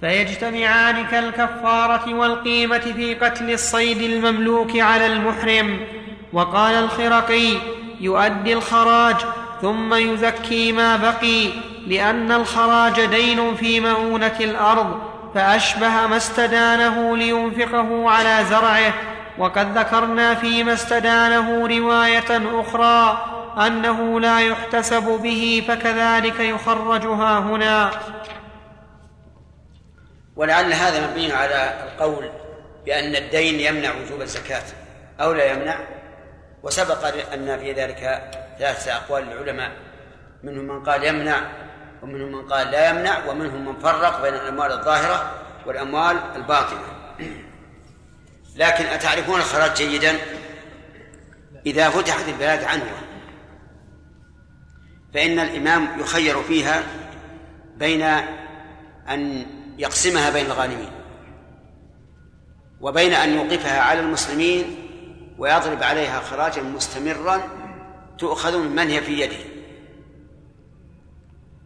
فيجتمعان كالكفارة والقيمة في قتل الصيد المملوك على المحرم. وقال الخرقي يؤدي الخراج ثم يزكي ما بقي لأن الخراج دين في مؤونة الأرض فأشبه ما استدانه لينفقه على زرعه. وقد ذكرنا فيما استدانه رواية أخرى أنه لا يحتسب به فكذلك يخرجها هنا. ولعل هذا مبني على القول بأن الدين يمنع وجوب الزكاة أو لا يمنع. وسبق أن في ذلك ثلاثة أقوال للعلماء منهم من قال يمنع ومنهم من قال لا يمنع ومنهم من فرق بين الأموال الظاهرة والأموال الباطنة. لكن أتعرفون الخراج جيدا؟ إذا فتحت البلاد عنه فإن الإمام يخير فيها بين أن يقسمها بين الغانمين وبين أن يوقفها على المسلمين ويضرب عليها خراجا مستمرا تؤخذ من هي في يده.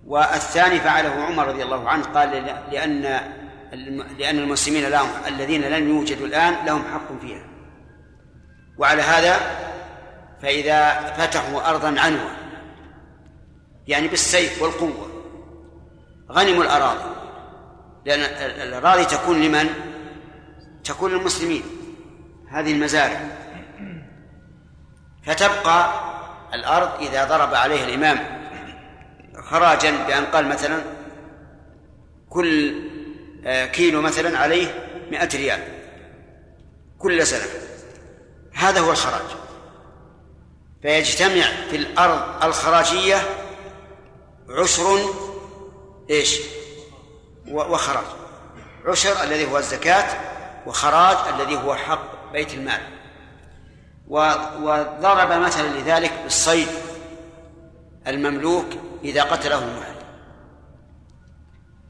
والثاني فعله عمر رضي الله عنه قال لأن لأن المسلمين لهم الذين لم يوجدوا الآن لهم حق فيها. وعلى هذا فإذا فتحوا أرضا عنوة يعني بالسيف والقوة غنموا الأراضي. لأن الأراضي تكون لمن؟ تكون للمسلمين. هذه المزارع. فتبقى الأرض إذا ضرب عليها الإمام خراجا بأن قال مثلا كل آه، كيلو مثلا عليه مئة ريال. كل سنة. هذا هو الخراج. فيجتمع في الأرض الخراجية عشر إيش؟ وخراج عشر الذي هو الزكاة وخراج الذي هو حق بيت المال. وضرب مثلا لذلك بالصيد المملوك إذا قتله المحرم.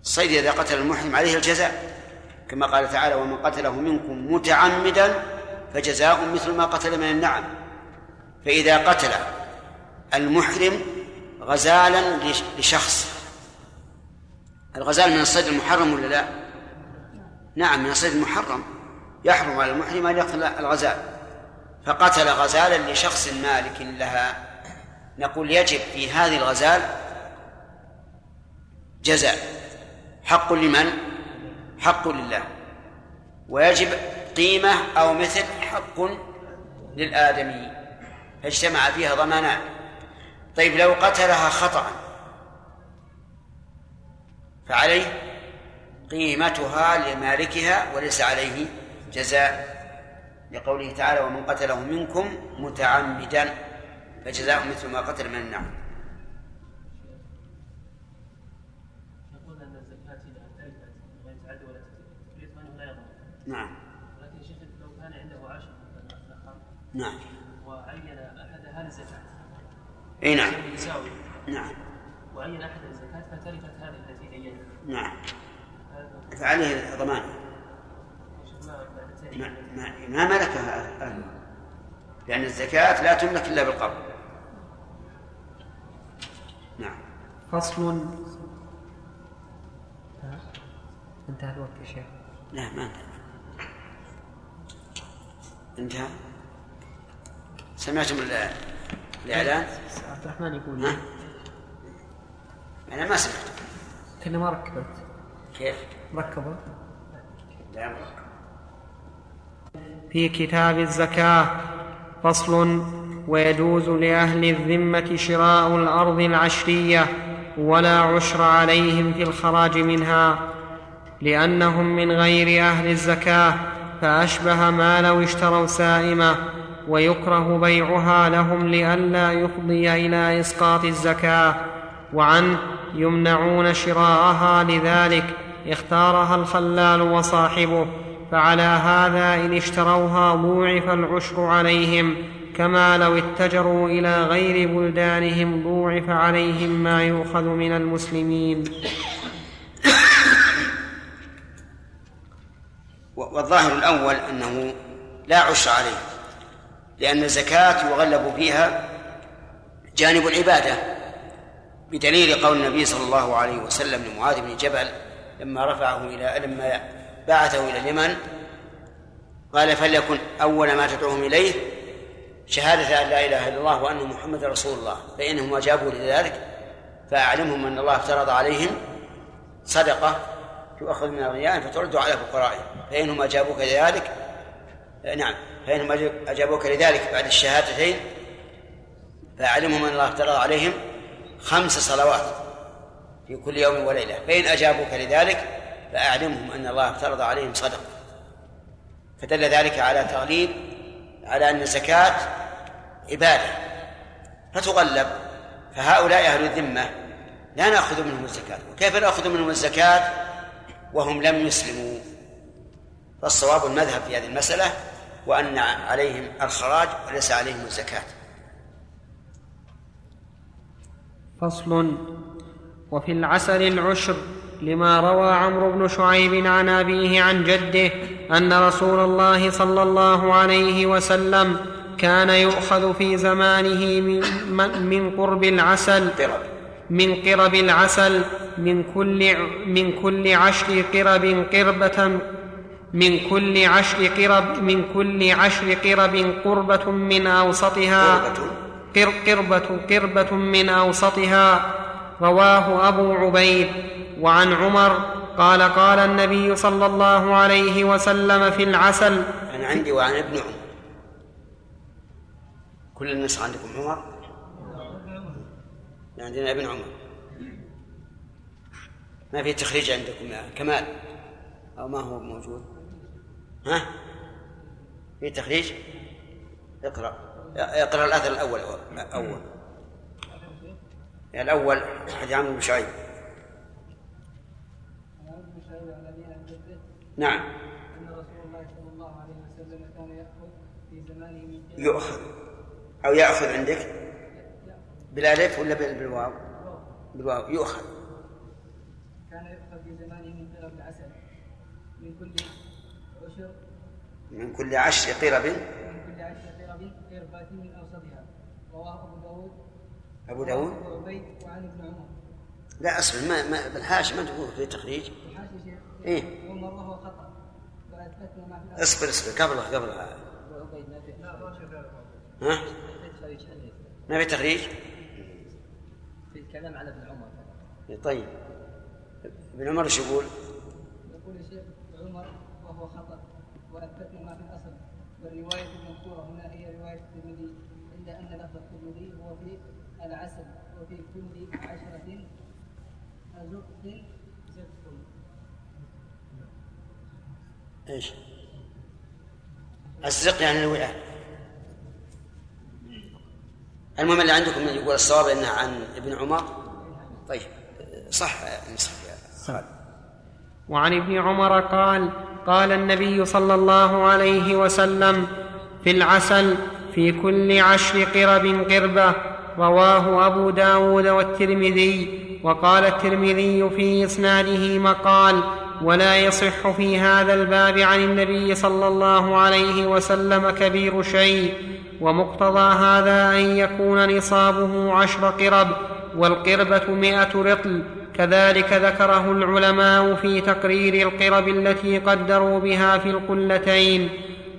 الصيد إذا قتل المحرم عليه الجزاء. كما قال تعالى ومن قتله منكم متعمدا فجزاء مثل ما قتل من النعم. فإذا قتل المحرم غزالا لشخص الغزال من الصيد المحرم ولا لا؟ نعم من الصيد المحرم. يحرم على المحرم أن يقتل الغزال. فقتل غزالا لشخص مالك لها. نقول يجب في هذه الغزال جزاء. حق لمن؟ حق لله. ويجب قيمة أو مثل حق للآدمي. فاجتمع فيها ضمانان طيب لو قتلها خطأ فعليه قيمتها لمالكها وليس عليه جزاء لقوله تعالى ومن قتله منكم متعمدا فجزاء مثل ما قتل من النعم. نعم. لكن شيخ لو كان عنده عشر نعم. وعين أحد هذه الزكاة إي نعم. يساوي. نعم. وعين أحد الزكاة فتركت هذه نعم. فعليه ضمان ما, ما, ملكها أهله لأن الزكاة لا تملك إلا بالقبض نعم. فصل. انتهى الوقت يا شيخ. لا ما انتهى. انتهى. سمعتم الإعلان؟ عبد الرحمن يقول؟ أنا ما سمعت. كنا ما ركبت. كيف؟ ركبت لا مركب في كتاب الزكاة فصل ويجوز لأهل الذمة شراء الأرض العشرية ولا عشر عليهم في الخراج منها لأنهم من غير أهل الزكاة فأشبه ما لو اشتروا سائمة ويكره بيعها لهم لئلا يفضي إلى إسقاط الزكاة وعنه يمنعون شراءها لذلك اختارها الخلال وصاحبه فعلى هذا إن اشتروها ضوعف العشر عليهم كما لو اتجروا إلى غير بلدانهم ضوعف عليهم ما يؤخذ من المسلمين. والظاهر الأول أنه لا عشر عليه لأن الزكاة يغلب فيها جانب العبادة. بدليل قول النبي صلى الله عليه وسلم لمعاذ بن جبل لما رفعه إلى لما بعثه إلى اليمن قال فليكن أول ما تدعوهم إليه شهادة أن لا إله إلا الله وأن محمد رسول الله فإنهم أجابوا لذلك فأعلمهم أن الله افترض عليهم صدقة تؤخذ من أغنيائهم فترد على فقرائهم فإنهم أجابوك لذلك نعم فإنهم أجابوك لذلك بعد الشهادتين فأعلمهم أن الله افترض عليهم خمس صلوات في كل يوم وليلة. فإن أجابوك لذلك فأعلمهم أن الله افترض عليهم صدقة فدل ذلك على تغليب على أن الزكاة عبادة. فتغلب. فهؤلاء أهل الذمة لا نأخذ منهم الزكاة. وكيف نأخذ منهم الزكاة؟ وهم لم يسلموا. فالصواب المذهب في هذه المسألة وأن عليهم الخراج وليس عليهم الزكاة. فصل وفي العسل العشر لما روى عمرو بن شعيب عن أبيه عن جده أن رسول الله صلى الله عليه وسلم كان يؤخذ في زمانه من, من قرب العسل من قرب العسل من كل من كل عشر قرب قربة من كل عشر قرب من كل عشر قرب قربة من أوسطها قربة. قربة من أوسطها. رواه أبو عبيد. وعن عمر قال قال النبي صلى الله عليه وسلم في العسل. أنا عندي وعن ابن عمر. كل الناس عندكم عمر؟ عندنا ابن عمر. ما في تخريج عندكم يا كمال؟ أو ما هو موجود؟ ها؟ في تخريج؟ اقرأ. اقرأ الأثر الأول. أول. الأول حديث عمرو بن شعيب. نعم. أن رسول الله صلى الله عليه وسلم كان يأخذ في زمانه من يؤخذ. أو يأخذ عندك. بالألف ولا بالواو؟ بالواو. يؤخذ. كان يؤخذ في زمانه من قرب العسل. من كل عشر. من كل عشر قرب. قربات من أوسطها رواه أبو داود أبو داود؟ وعبيد وعن ابن عمر. لا أصبر ما, ما بالحاشية ما تقول في تخريج إيه. عمر وهو خطأ. أصبر أصبر قبله قبله ها؟ ما في تخريج؟ في الكلام على ابن عمر. طيب. ابن عمر إيش يقول؟ يقول الشيخ عمر وهو خطأ وأثبتنا ما في الأصل. والرواية المذكورة هنا هي رواية الترمذي إلا أن لفظ الترمذي هو في العسل وفي كل عشرة أزق زق إيش؟ الزق يعني الوعاء. المهم اللي عندكم يقول الصواب إنه عن ابن عمر؟ طيب صح نصف يا وعن ابن عمر قال قال النبي صلى الله عليه وسلم في العسل في كل عشر قرب قربة رواه أبو داود والترمذي وقال الترمذي في إسناده مقال ولا يصح في هذا الباب عن النبي صلى الله عليه وسلم كبير شيء ومقتضى هذا أن يكون نصابه عشر قرب والقربة مئة رطل كذلك ذكره العلماء في تقرير القرب التي قدروا بها في القلتين.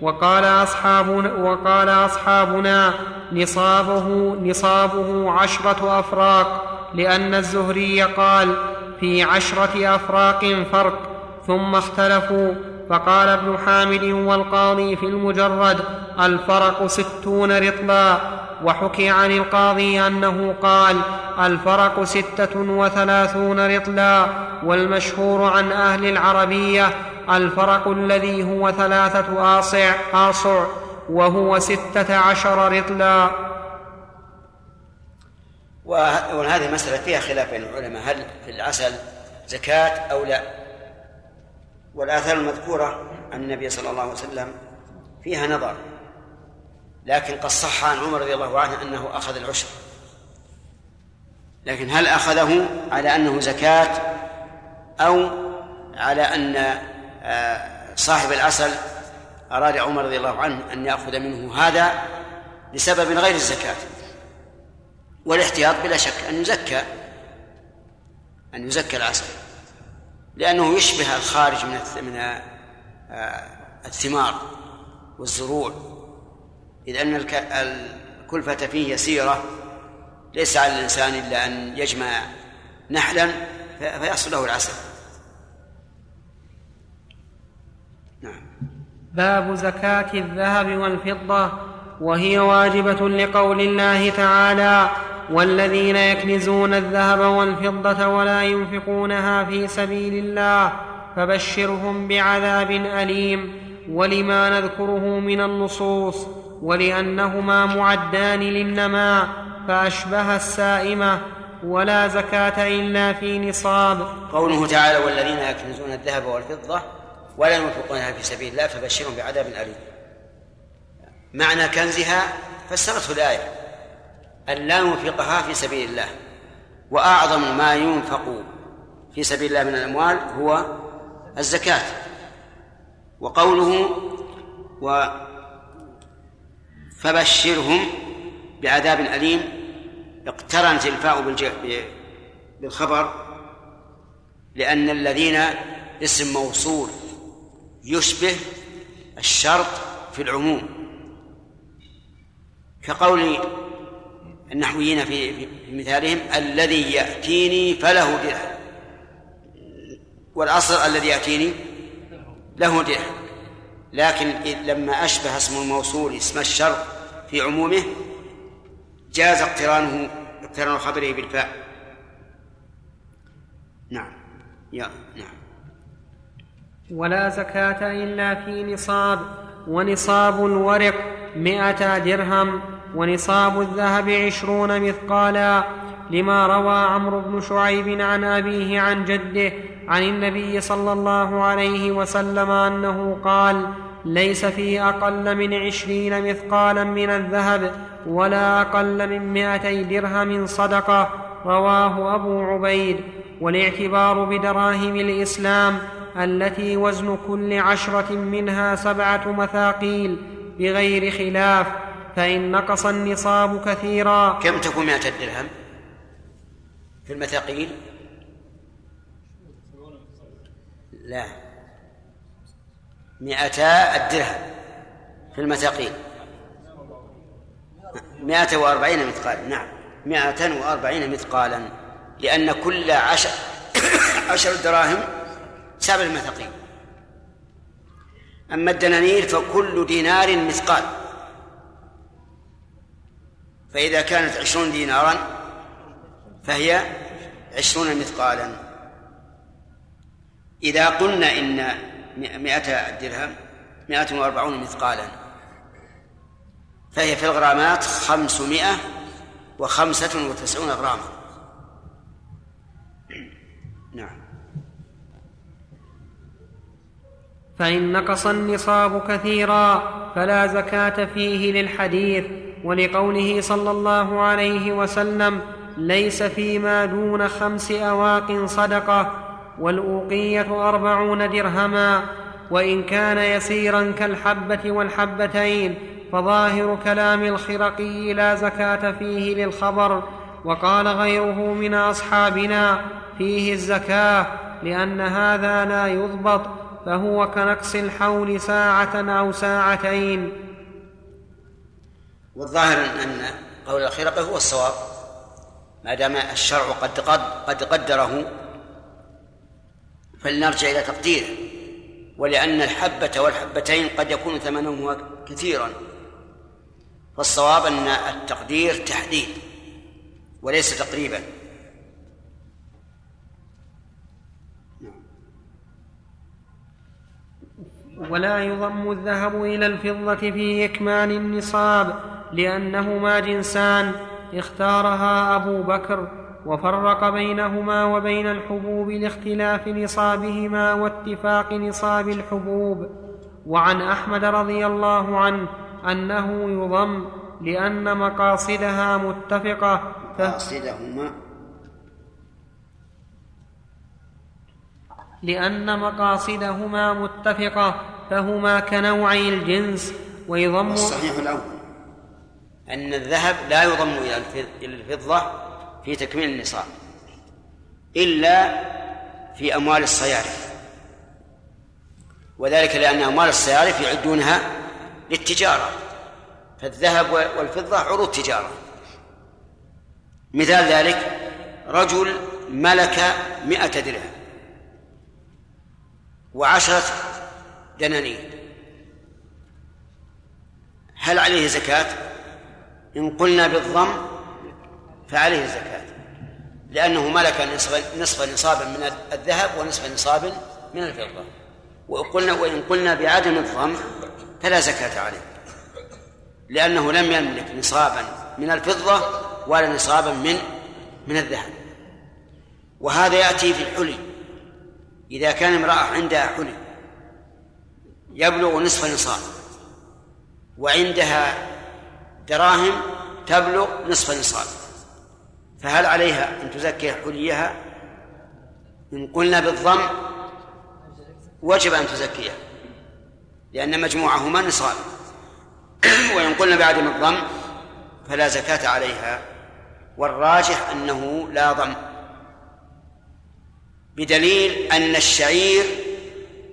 وقال أصحابنا, وقال أصحابنا نصابه, نصابه عشرة أفراق لأن الزهري قال في عشرة أفراق فرق. ثم اختلفوا فقال ابن حامد والقاضي في المجرد الفرق ستون رطلا. وحكي عن القاضي أنه قال الفرق ستة وثلاثون رطلا والمشهور عن أهل العربية الفرق الذي هو ثلاثة آصع آصع وهو ستة عشر رطلا. وهذه المسألة فيها خلاف بين العلماء هل في العسل زكاة أو لا؟ والآثار المذكورة عن النبي صلى الله عليه وسلم فيها نظر. لكن قد صح عن عمر رضي الله عنه أنه أخذ العشر. لكن هل أخذه على أنه زكاة أو على أن آه، صاحب العسل أراد عمر رضي الله عنه أن يأخذ منه هذا لسبب غير الزكاة؟ والاحتياط بلا شك أن يزكى أن يزكى العسل لأنه يشبه الخارج من من آه، الثمار والزروع. إذ أن الكلفة فيه يسيرة ليس على الإنسان إلا أن يجمع نحلا فيحصل له العسل. نعم. باب زكاة الذهب والفضة وهي واجبة لقول الله تعالى والذين يكنزون الذهب والفضة ولا ينفقونها في سبيل الله فبشرهم بعذاب أليم ولما نذكره من النصوص. ولأنهما معدان للنماء فأشبه السائمة ولا زكاة إلا في نصاب. قوله تعالى والذين يكنزون الذهب والفضة ولا ينفقونها في سبيل الله فبشرهم بعذاب أليم. معنى كنزها فسرته الآية أن لا ينفقها في سبيل الله. وأعظم ما ينفق في سبيل الله من الأموال هو الزكاة. وقوله و فبشرهم بعذاب أليم. اقترنت الفاء بالخبر لأن الذين اسم موصول يشبه الشرط في العموم. كقول النحويين في مثالهم الذي يأتيني فله درهم. والأصل الذي يأتيني له درهم. لكن لما أشبه اسم الموصول اسم الشرط في عمومه جاز اقترانه اقتران خبره بالفاء. نعم. يا نعم. ولا زكاة إلا في نصاب ونصاب الورق مئة درهم ونصاب الذهب عشرون مثقالا لما روى عمرو بن شعيب عن أبيه عن جده عن النبي صلى الله عليه وسلم أنه قال ليس في أقل من عشرين مثقالا من الذهب ولا أقل من مائتي درهم صدقة رواه أبو عبيد. والاعتبار بدراهم الإسلام التي وزن كل عشرة منها سبعة مثاقيل بغير خلاف. فإن نقص النصاب كثيرا. كم تكون مائة درهم؟ في المثاقيل؟ لا. مئتا الدرهم في المثاقيل مائة وأربعين مثقالا. نعم. مائة وأربعين مثقالا. لأن كل عشر عشر دراهم سبع المثاقيل أما الدنانير فكل دينار مثقال. فإذا كانت عشرون دينارا فهي عشرون مثقالا. إذا قلنا إن مئة درهم مئة وأربعون مثقالا. فهي في الغرامات خمسمائة وخمسة وتسعون غراما. نعم. فإن نقص النصاب كثيرا فلا زكاة فيه للحديث ولقوله صلى الله عليه وسلم ليس فيما دون خمس أواق صدقة والأوقية أربعون درهما وإن كان يسيرا كالحبة والحبتين فظاهر كلام الخرقي لا زكاة فيه للخبر وقال غيره من أصحابنا فيه الزكاة لأن هذا لا يضبط فهو كنقص الحول ساعة أو ساعتين. والظاهر أن قول الخرقة هو الصواب ما دام الشرع قد قد قدره فلنرجع إلى تقديره. ولأن الحبة والحبتين قد يكون ثمنهما كثيرا. فالصواب أن التقدير تحديد وليس تقريبا. ولا يضم الذهب إلى الفضة في إكمال النصاب لأنهما جنسان اختارها أبو بكر. وفرق بينهما وبين الحبوب لاختلاف نصابهما واتفاق نصاب الحبوب. وعن أحمد رضي الله عنه أنه يضم لأن مقاصدها متفقة. مقاصدهما. لأن مقاصدهما متفقة فهما كنوعي الجنس. ويضم الصحيح الأول أن الذهب لا يضم إلى الفضة في تكميل النصاب إلا في أموال الصيارف. وذلك لأن أموال الصيارف يعدونها للتجارة فالذهب والفضة عروض تجارة. مثال ذلك رجل ملك مئة درهم وعشرة دنانير. هل عليه زكاة؟ إن قلنا بالضم فعليه الزكاة لأنه ملك نصف نصف نصابا من الذهب ونصف نصاب من الفضة. وقلنا وإن قلنا بعدم الضم فلا زكاة عليه لأنه لم يملك نصابا من الفضة ولا نصابا من من الذهب. وهذا يأتي في الحلي. إذا كان امرأة عندها حلي يبلغ نصف نصاب وعندها دراهم تبلغ نصف نصاب. فهل عليها أن تزكي حليها؟ إن قلنا بالضم وجب أن تزكيها لأن مجموعهما نصاب. وإن قلنا بعدم الضم فلا زكاة عليها. والراجح أنه لا ضم بدليل أن الشعير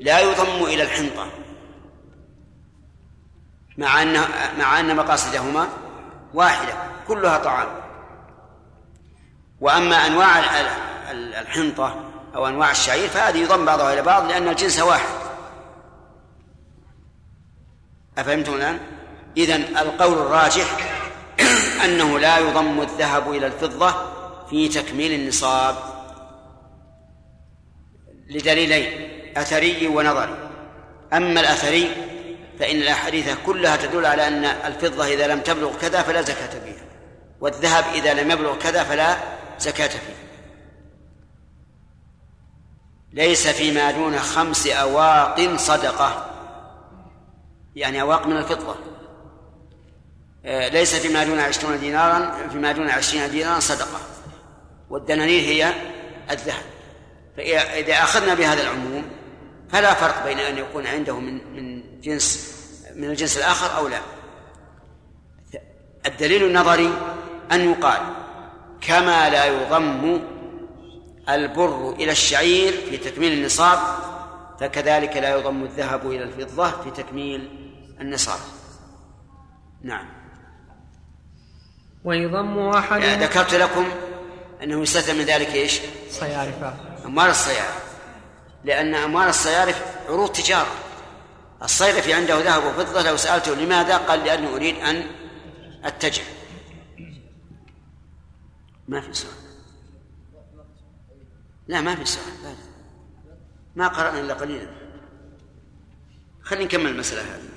لا يضم إلى الحنطة مع أن مع أن مقاصدهما واحدة كلها طعام. وأما أنواع الحنطة أو أنواع الشعير فهذه يضم بعضها إلى بعض لأن الجنس واحد. أفهمتم الآن؟ إذن القول الراجح أنه لا يضم الذهب إلى الفضة في تكميل النصاب. لدليلين أثري ونظري. أما الأثري فإن الأحاديث كلها تدل على أن الفضة إذا لم تبلغ كذا فلا زكاة فيها والذهب إذا لم يبلغ كذا فلا زكاة فيه. ليس فيما دون خمس أواق صدقة. يعني أواق من الفضة. آه، ليس فيما دون عشرون دينارا فيما دون عشرين دينارا صدقة. والدنانير هي الذهب. فإذا أخذنا بهذا العموم فلا فرق بين أن يكون عنده من من جنس من الجنس الآخر أو لا. الدليل النظري أن يقال كما لا يضم البر إلى الشعير في تكميل النصاب فكذلك لا يضم الذهب إلى الفضة في تكميل النصاب. نعم. ويضم أحد ذكرت لكم أنه يستثنى من ذلك إيش؟ صيارفة. أموال الصيارف. لأن أموال الصيارف عروض تجارة. الصيرفي عنده ذهب وفضة. لو سألته لماذا؟ قال لأني أريد أن أتجه. ما في سؤال. لا ما في سؤال ما قرأنا إلا قليلا. خلينا نكمل المسألة هذه.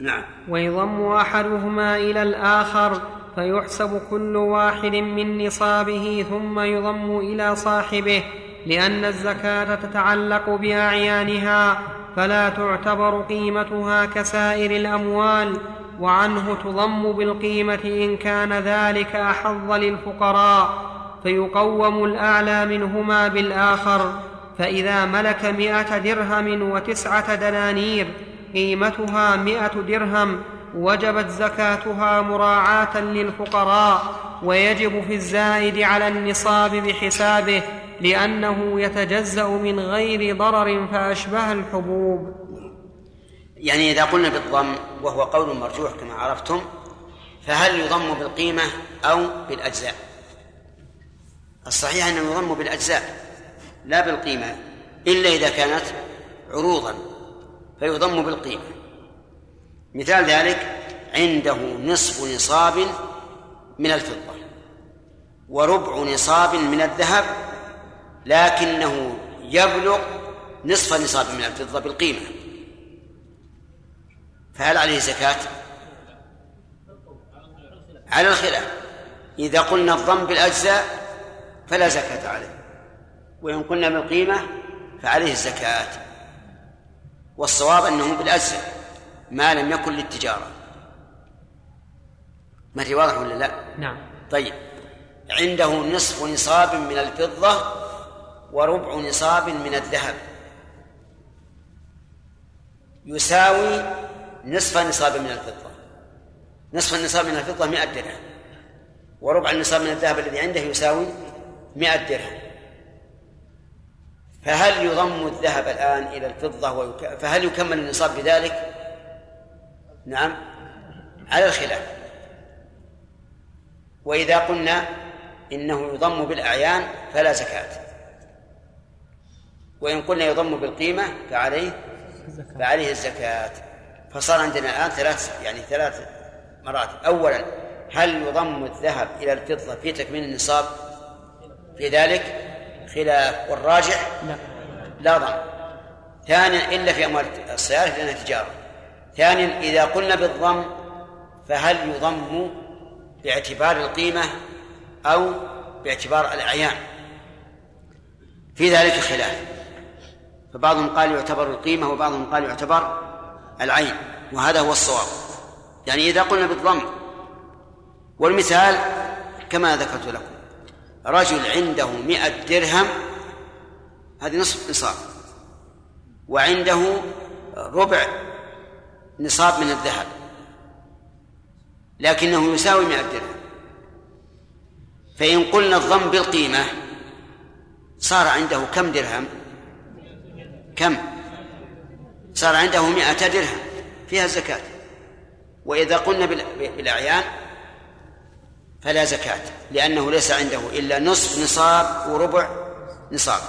نعم. ويضم أحدهما إلى الآخر فيحسب كل واحد من نصابه ثم يضم إلى صاحبه لأن الزكاة تتعلق بأعيانها فلا تعتبر قيمتها كسائر الأموال. وعنه تضم بالقيمة إن كان ذلك أحظ للفقراء فيقوم الأعلى منهما بالآخر فإذا ملك مائة درهم وتسعة دنانير قيمتها مائة درهم وجبت زكاتها مراعاة للفقراء ويجب في الزائد على النصاب بحسابه لأنه يتجزأ من غير ضرر فأشبه الحبوب. يعني إذا قلنا بالضم وهو قول مرجوح كما عرفتم فهل يضم بالقيمة أو بالأجزاء؟ الصحيح أنه يضم بالأجزاء لا بالقيمة إلا إذا كانت عروضا فيضم بالقيمة. مثال ذلك عنده نصف نصاب من الفضة وربع نصاب من الذهب لكنه يبلغ نصف نصاب من الفضة بالقيمة. فهل عليه زكاة؟ على الخلاف. إذا قلنا الضم بالأجزاء فلا زكاة عليه. وإن قلنا بالقيمة فعليه الزكاة. والصواب أنه بالأجزاء ما لم يكن للتجارة. ما هي واضح ولا لا؟ نعم. طيب. عنده نصف نصاب من الفضة وربع نصاب من الذهب. يساوي نصف نصاب من الفضة. نصف النصاب من الفضة مئة درهم. وربع النصاب من الذهب الذي عنده يساوي مئة درهم. فهل يضم الذهب الآن إلى الفضة ويك... فهل يكمل النصاب بذلك؟ نعم. على الخلاف. وإذا قلنا إنه يضم بالأعيان فلا زكاة. وإن قلنا يضم بالقيمة فعليه فعليه الزكاة. فصار عندنا الآن ثلاث يعني ثلاث مراتب. أولا هل يضم الذهب إلى الفضة في تكميل النصاب؟ في ذلك خلاف والراجح؟ لا. لا ضم. ثانيا إلا في أموال السيارة لأنها تجارة. ثانيا إذا قلنا بالضم فهل يضم باعتبار القيمة أو باعتبار الأعيان؟ في ذلك خلاف. فبعضهم قال يعتبر القيمة وبعضهم قال يعتبر العين وهذا هو الصواب. يعني إذا قلنا بالضم والمثال كما ذكرت لكم رجل عنده مئة درهم هذه نصف نصاب وعنده ربع نصاب من الذهب لكنه يساوي مئة درهم. فإن قلنا الضم بالقيمة صار عنده كم درهم؟ كم؟ صار عنده مئة درهم فيها الزكاة وإذا قلنا بالأعيان فلا زكاة لأنه ليس عنده إلا نصف نصاب وربع نصاب.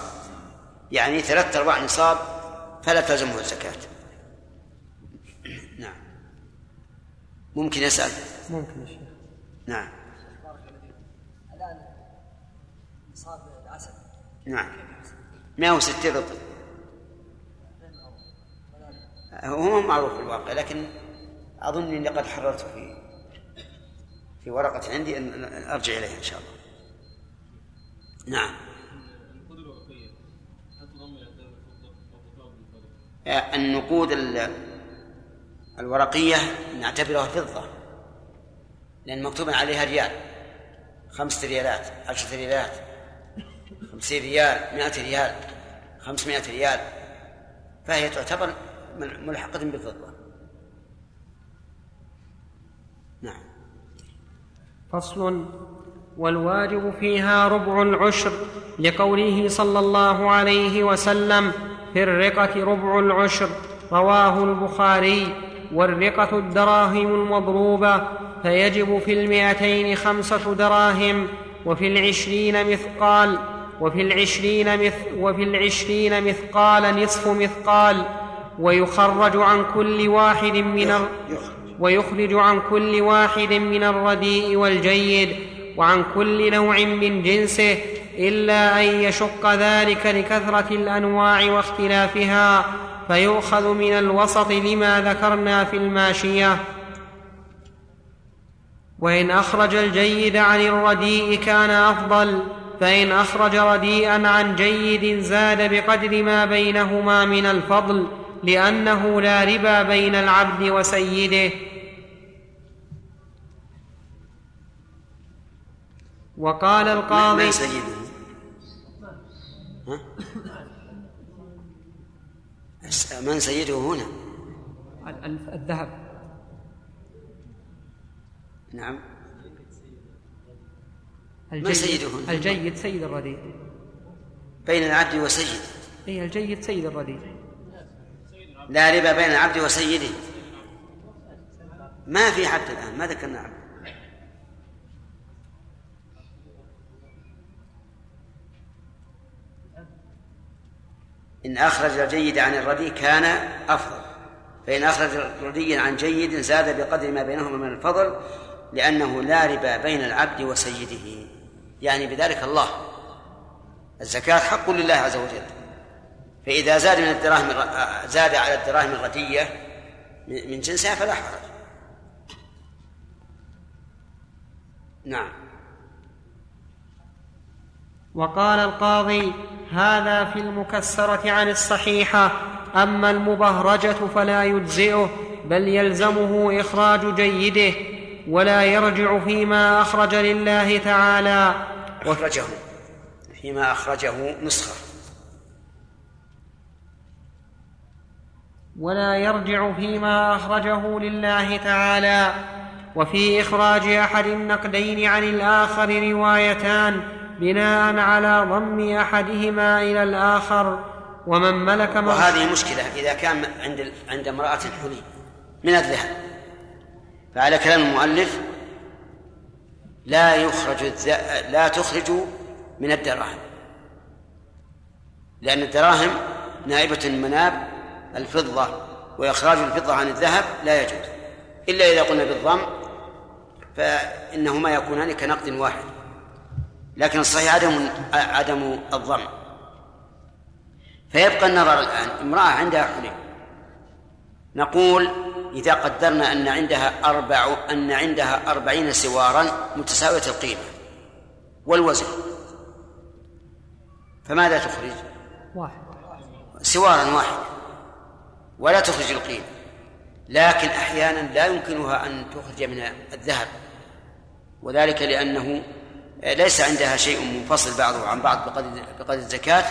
يعني ثلاثة أرباع نصاب فلا تلزمه الزكاة. نعم. ممكن يسأل ممكن يا شيخ. نعم. الآن نصاب العسل. نعم. 160 رطل هو معروف في الواقع لكن أظن أني قد حررته في في ورقة عندي أن أرجع إليها إن شاء الله. نعم. النقود ال- الورقية نعتبرها فضة لأن مكتوب عليها ريال. خمسة ريالات عشرة ريالات خمسين ريال مائة ريال خمسمائة ريال. فهي تعتبر ملحقة بالفضة. نعم. فصل. والواجب فيها ربع العشر لقوله صلى الله عليه وسلم في الرقة ربع العشر رواه البخاري. والرقة الدراهم المضروبة فيجب في المئتين خمسة دراهم وفي العشرين مثقال وفي العشرين مث وفي العشرين مثقال نصف مثقال. ويخرج عن كل واحد من الر... ويخرج عن كل واحد من الرديء والجيد وعن كل نوع من جنسه إلا أن يشق ذلك لكثرة الأنواع واختلافها فيؤخذ من الوسط لما ذكرنا في الماشية. وإن أخرج الجيد عن الرديء كان أفضل فإن أخرج رديئا عن جيد زاد بقدر ما بينهما من الفضل. لأنه لا ربا بين العبد وسيده. وقال القاضي من سيده؟ من سيده هنا؟ ال- ال- الذهب. نعم. الجيد سيده هنا؟ الجيد سيد الرديء. بين العبد وسيده. اي الجيد سيد الرديء. لا ربا بين العبد وسيده. ما في عبد الآن ما ذكرنا عبد. إن أخرج الجيد عن الرديء كان أفضل. فإن أخرج الردي عن جيد زاد بقدر ما بينهما من الفضل لأنه لا ربا بين العبد وسيده. يعني بذلك الله. الزكاة حق لله عز وجل. فإذا زاد من الدراهم زاد على الدراهم الردية من من جنسها فلا حرج. نعم. وقال القاضي هذا في المكسرة عن الصحيحة أما المبهرجة فلا يجزئه بل يلزمه إخراج جيده ولا يرجع فيما أخرج لله تعالى. أخرجه. فيما أخرجه نسخة. ولا يرجع فيما أخرجه لله تعالى. وفي إخراج أحد النقدين عن الآخر روايتان بناء على ضم أحدهما إلى الآخر. ومن ملك وهذه مشكلة إذا كان عند عند امرأة حلي من الذهب فعلى كلام المؤلف لا يخرج لا تخرج من الدراهم. لأن الدراهم نائبة مناب الفضة وإخراج الفضة عن الذهب لا يجوز إلا إذا قلنا بالضم فإنهما يكونان كنقد واحد لكن الصحيح عدم عدم الضم. فيبقى النظر الآن امرأة عندها حلي نقول إذا قدرنا أن عندها أربع أن عندها أربعين سوارا متساوية القيمة والوزن فماذا تخرج؟ واحد. سوارا واحد. ولا تخرج القيمة لكن أحيانا لا يمكنها أن تخرج من الذهب. وذلك لأنه ليس عندها شيء منفصل بعضه عن بعض بقدر الزكاة.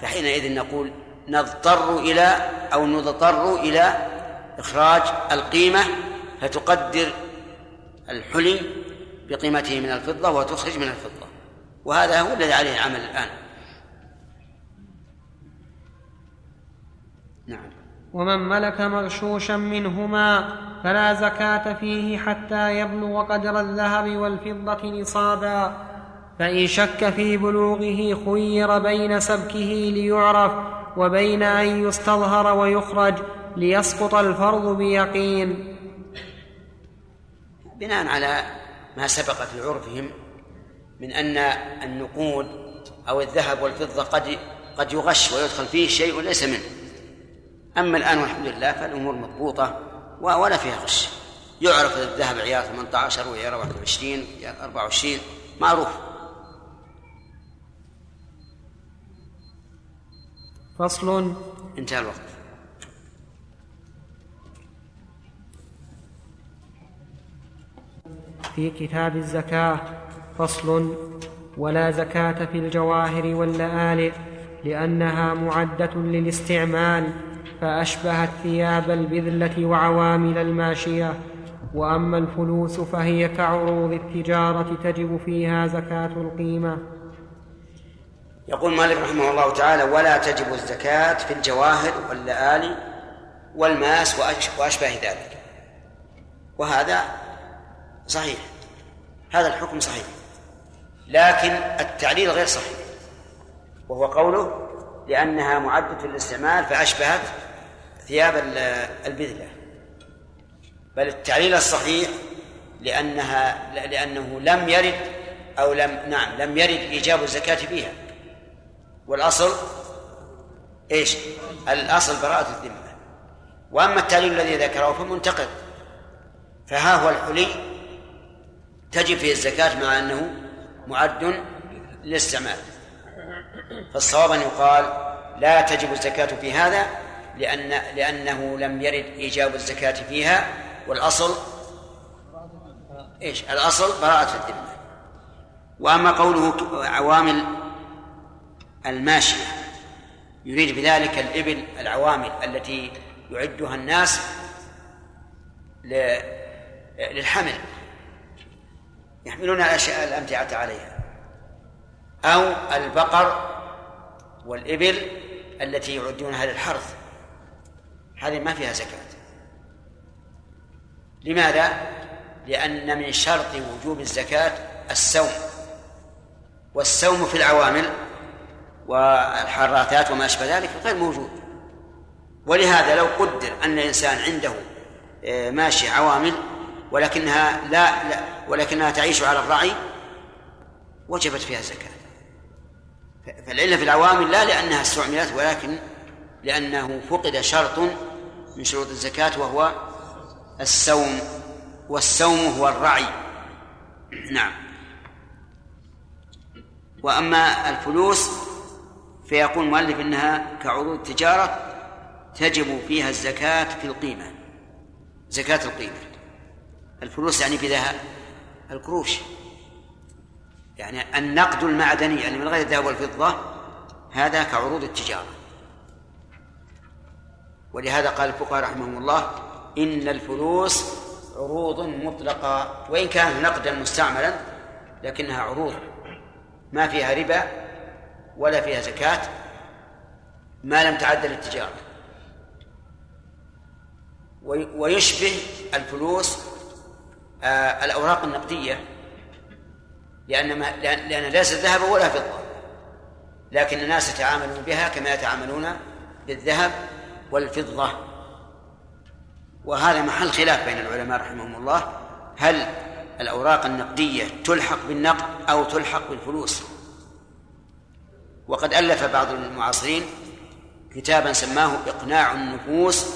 فحينئذ نقول نضطر إلى أو نضطر إلى إخراج القيمة فتقدر الحلي بقيمته من الفضة وتخرج من الفضة. وهذا هو الذي عليه العمل الآن. نعم. ومن ملك مغشوشا منهما فلا زكاة فيه حتى يبلغ قدر الذهب والفضة نصابا. فإن شك في بلوغه خير بين سبكه ليعرف وبين أن يستظهر ويخرج ليسقط الفرض بيقين. بناء على ما سبق في عرفهم من أن النقود أو الذهب والفضة قد قد يغش ويدخل فيه شيء ليس منه. أما الآن والحمد لله فالأمور مضبوطة ولا فيها غش. يعرف الذهب عيار 18 وعيار 21 وعيار 24 معروف. فصل. انتهى الوقت. في كتاب الزكاة فصل. ولا زكاة في الجواهر واللآلئ لأنها معدة للاستعمال. فأشبهت ثياب البذلة وعوامل الماشية. وأما الفلوس فهي كعروض التجارة تجب فيها زكاة القيمة. يقول مالك رحمه الله تعالى ولا تجب الزكاة في الجواهر واللآلي والماس وأشبه ذلك. وهذا صحيح. هذا الحكم صحيح. لكن التعليل غير صحيح. وهو قوله لأنها معدة للاستعمال فأشبهت ثياب البذلة. بل التعليل الصحيح لأنها لأنه لم يرد أو لم نعم لم يرد إيجاب الزكاة فيها. والأصل إيش؟ الأصل براءة الذمة. وأما التعليل الذي ذكره فمنتقد. فها هو الحلي. تجب فيه الزكاة مع أنه معد للاستعمال فالصواب أن يقال لا تجب الزكاة في هذا لأن لأنه لم يرد إيجاب الزكاة فيها والأصل إيش؟ الأصل براءة الذمة. وأما قوله عوامل الماشية يريد بذلك الإبل العوامل التي يعدها الناس للحمل. يحملون الأشياء الأمتعة عليها. أو البقر والإبل التي يعدونها للحرث. هذه ما فيها زكاة. لماذا؟ لأن من شرط وجوب الزكاة السوم والسوم في العوامل والحراتات وما أشبه ذلك غير موجود. ولهذا لو قدر أن الإنسان عنده آه، ماشي عوامل ولكنها لا, لا ولكنها تعيش على الرعي وجبت فيها الزكاة. فالعلة في العوامل لا لأنها استعملت ولكن لأنه فقد شرط من شروط الزكاة وهو السوم والسوم هو الرعي. نعم. وأما الفلوس فيقول المؤلف إنها كعروض التجارة تجب فيها الزكاة في القيمة زكاة القيمة. الفلوس يعني بذهب القروش. يعني النقد المعدني يعني من غير الذهب والفضة هذا كعروض التجارة. ولهذا قال الفقهاء رحمهم الله إن الفلوس عروض مطلقة وإن كانت نقدا مستعملا لكنها عروض ما فيها ربا ولا فيها زكاة ما لم تعد للتجارة. ويشبه الفلوس آه، الأوراق النقدية لأن ما لأن لأن ليست ذهب ولا فضة لكن الناس يتعاملون بها كما يتعاملون بالذهب والفضة. وهذا محل خلاف بين العلماء رحمهم الله. هل الأوراق النقدية تلحق بالنقد أو تلحق بالفلوس؟ وقد ألف بعض المعاصرين كتابا سماه إقناع النفوس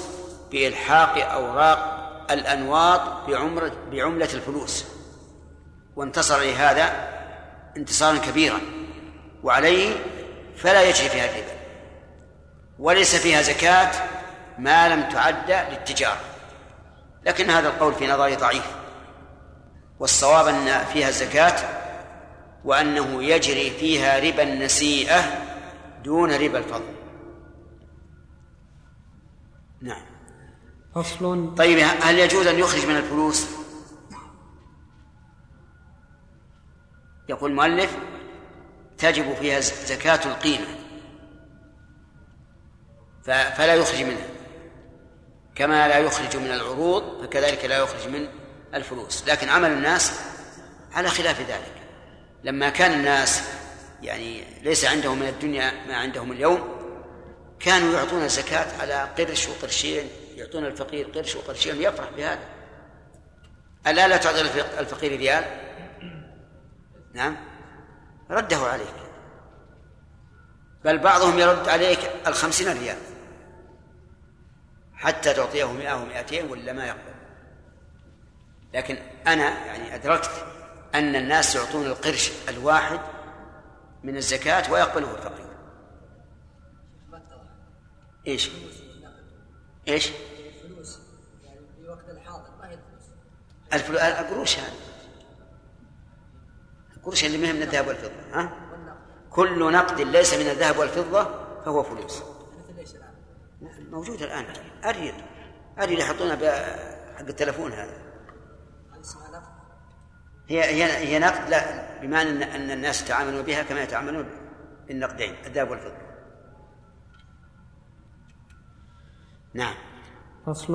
بإلحاق أوراق الأنواط بعمرة بعملة الفلوس. وانتصر لهذا انتصارا كبيرا. وعليه فلا يجري فيها الربا. وليس فيها زكاة ما لم تعد للتجارة. لكن هذا القول في نظري ضعيف. والصواب أن فيها الزكاة وأنه يجري فيها ربا النسيئة دون ربا الفضل. نعم. فصل. طيب هل يجوز أن يخرج من الفلوس؟ يقول المؤلف تجب فيها زكاة القيمة. فلا يخرج منها. كما لا يخرج من العروض فكذلك لا يخرج من الفلوس. لكن عمل الناس على خلاف ذلك. لما كان الناس يعني ليس عندهم من الدنيا ما عندهم اليوم كانوا يعطون الزكاة على قرش وقرشين يعطون الفقير قرش وقرشين يفرح بهذا. ألا لا تعطي الفقير ريال؟ نعم. رده عليك. بل بعضهم يرد عليك الخمسين ريال. حتى تعطيه مئة ومئتين ولا ما يقبل لكن أنا يعني أدركت أن الناس يعطون القرش الواحد من الزكاة ويقبله الفقير إيش؟ إيش؟ فلوس يعني في وقت الحاضر ما هي الفلوس القروش هذه القروش اللي ما هي من الذهب والفضة ها؟ كل نقد ليس من الذهب والفضة فهو فلوس؟ موجود الآن أريد أريد يحطونها حق التلفون هذا هي هي هي نقد لا بمعنى ان أن الناس يتعاملون بها كما يتعاملون بالنقدين الذهب والفضة. نعم. فصل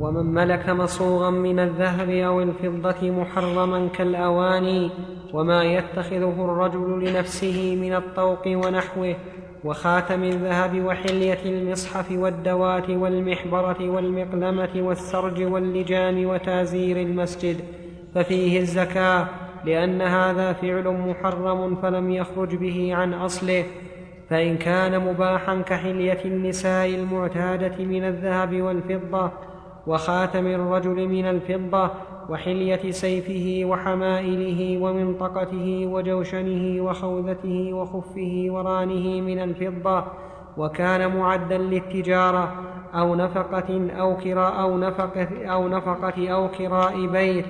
ومن ملك مصوغا من الذهب أو الفضة محرما كالأواني وما يتخذه الرجل لنفسه من الطوق ونحوه وخاتم الذهب وحلية المصحف والدوات والمحبرة والمقلمة والسرج واللجام وتازير المسجد ففيه الزكاة لأن هذا فعل محرم فلم يخرج به عن أصله فإن كان مباحا كحلية النساء المعتادة من الذهب والفضة وخاتم الرجل من الفضة وحلية سيفه وحمائله ومنطقته وجوشنه وخوذته وخفه ورانه من الفضة وكان معدا للتجارة أو نفقة أو كراء أو نفقة أو نفقة أو كراء بيت